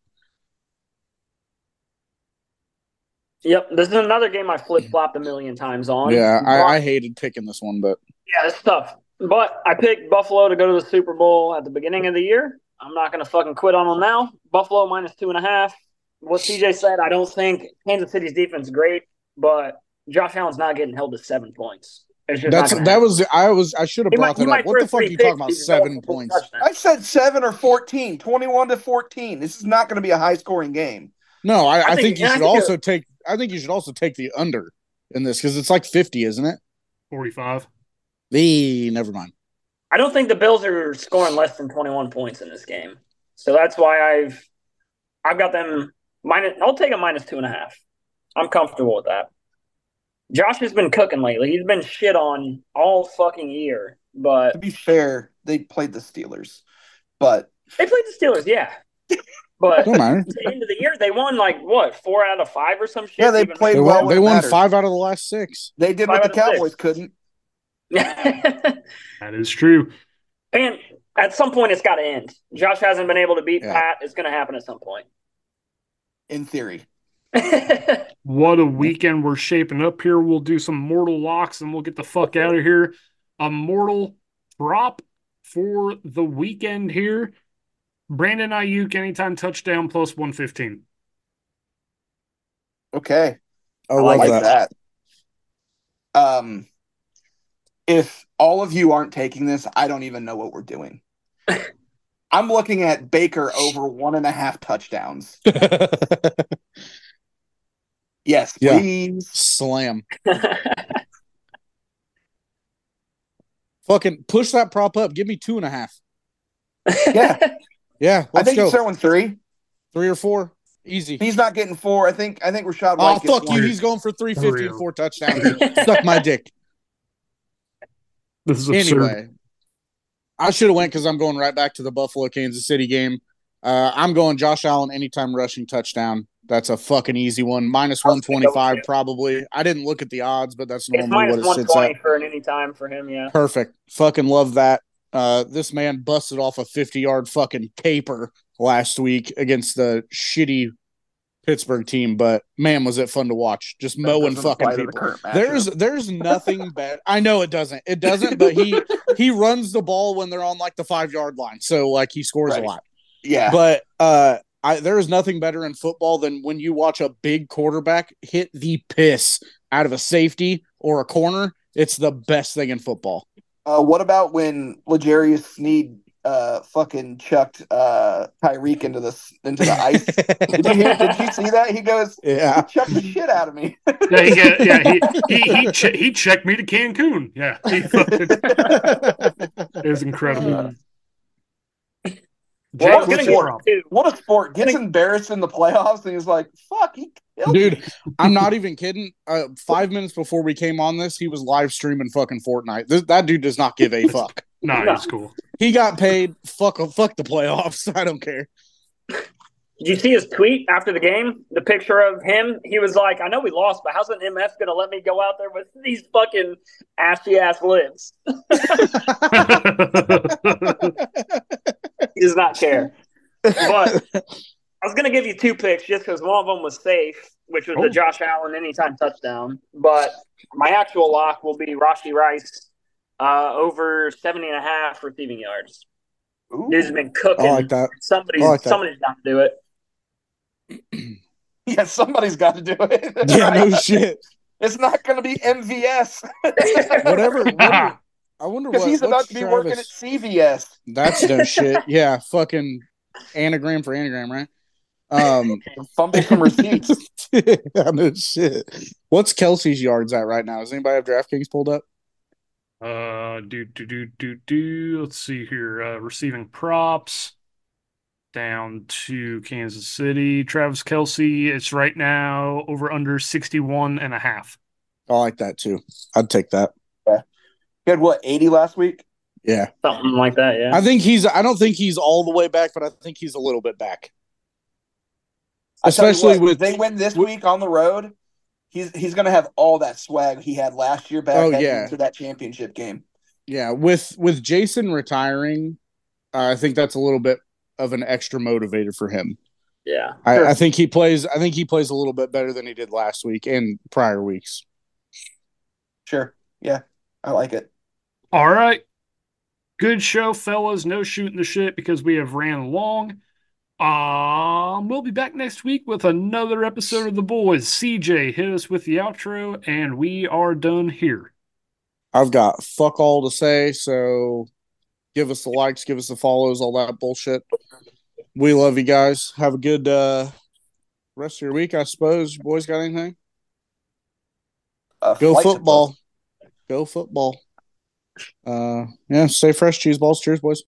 Yep, this is another game I flip flopped a million times on. Yeah, I, I, hated picking this one, but yeah, it's tough. But I picked Buffalo to go to the Super Bowl at the beginning of the year. I'm not going to fucking quit on them now. Buffalo minus two and a half. What CJ said, I don't think Kansas City's defense is great, but Josh Allen's not getting held to seven points. That's that was I was I should have brought that up. What the fuck are you talking about? Seven points. I said seven or 14, 21 to 14. This is not going to be a high scoring game. No, I, I, I think, think, you should also take I think you should also take the under in this because it's like 50, isn't it? 45. The never mind. I don't think the Bills are scoring less than 21 points in this game. So that's why I've I've got them minus I'll take a minus two and a half. I'm comfortable with that. Josh has been cooking lately. He's been shit on all fucking year. But to be fair, they played the Steelers. But they played the Steelers, yeah. But at the end of the year, they won like what four out of five or some shit. Yeah, they played they well. Won, they won five out of the last six. They did five what the Cowboys six. couldn't. that is true. And at some point, it's got to end. Josh hasn't been able to beat yeah. Pat. It's going to happen at some point. In theory. what a weekend we're shaping up here. We'll do some mortal locks and we'll get the fuck out of here. A mortal drop for the weekend here. Brandon Aiyuk anytime touchdown plus 115. Okay. I, I like that. that. Um if all of you aren't taking this, I don't even know what we're doing. I'm looking at Baker over one and a half touchdowns. yes, yeah. please. Slam. Fucking push that prop up. Give me two and a half. Yeah. Yeah, I think go. he's throwing three, three or four, easy. He's not getting four. I think. I think Rachaad. White oh fuck you! He's going for three fifty and four touchdowns. Suck my dick. This is absurd. Anyway, I should have went because I'm going right back to the Buffalo Kansas City game. Uh, I'm going Josh Allen anytime rushing touchdown. That's a fucking easy one. Minus one twenty five probably. I didn't look at the odds, but that's normally it's what it sits at. for an anytime for him. Yeah, perfect. Fucking love that. Uh, this man busted off a 50 yard fucking caper last week against the shitty Pittsburgh team, but man, was it fun to watch. Just mowing fucking people. There's there's nothing bad. I know it doesn't. It doesn't, but he he runs the ball when they're on like the five yard line. So like he scores right. a lot. Yeah. But uh I, there is nothing better in football than when you watch a big quarterback hit the piss out of a safety or a corner. It's the best thing in football. Uh, what about when L'Jarius Sneed uh, fucking chucked uh, Tyreek into the into the ice. did you hear? Did you see that? He goes, "Yeah, he chucked the shit out of me." yeah, he, got, yeah, he he he, che- he, checked me to Cancun. Yeah, he fucking, it was incredible. Uh, what, a sport. what a sport! Gets embarrassed in the playoffs, and he's like, "Fuck, he Dude, me. I'm not even kidding. Uh, five minutes before we came on this, he was live streaming fucking Fortnite. This, that dude does not give a fuck. nah, no. he's cool. He got paid. Fuck, fuck the playoffs. I don't care. Did you see his tweet after the game? The picture of him. He was like, "I know we lost, but how's an MF going to let me go out there with these fucking assy ass lips?" he does not care. But I was going to give you two picks just because one of them was safe, which was oh. the Josh Allen anytime touchdown. But my actual lock will be Rashee Rice uh, over 70 and a half receiving yards. Ooh. He's been cooking. I like that. Somebody's, like that. somebody's got to do it. Yeah, somebody's got to do it. Yeah, no shit. It's not going to be MVS. whatever, whatever. I wonder because he's about to be Travis... working at CVS. That's no shit. Yeah, fucking anagram for anagram, right? Um, Fumbling from receipts. yeah, no shit. What's Kelce's yards at right now? Does anybody have DraftKings pulled up? Uh, do do do do do. Let's see here. Uh, receiving props down to Kansas City. Travis Kelce, It's right now over under 61 and a half. I like that too. I'd take that. Yeah. He had what 80 last week. Yeah, something like that. Yeah. I think he's. I don't think he's all the way back, but I think he's a little bit back. Especially what, with they win this with, week on the road, he's he's going to have all that swag he had last year back oh, yeah. to that championship game. Yeah, with with Jason retiring, uh, I think that's a little bit of an extra motivator for him. Yeah, I, sure. I, think he plays. I think he plays a little bit better than he did last week and prior weeks. Sure. Yeah, I like it. All right, good show, fellas. No shooting the shit because we have ran long. Um, we'll be back next week with another episode of The Boys. CJ, hit us with the outro, and we are done here. I've got fuck all to say, so give us the likes, give us the follows, all that bullshit. We love you guys. Have a good uh rest of your week, I suppose. boys got anything? Uh, Go football. Go football. Uh yeah, stay fresh, cheese balls. Cheers, boys.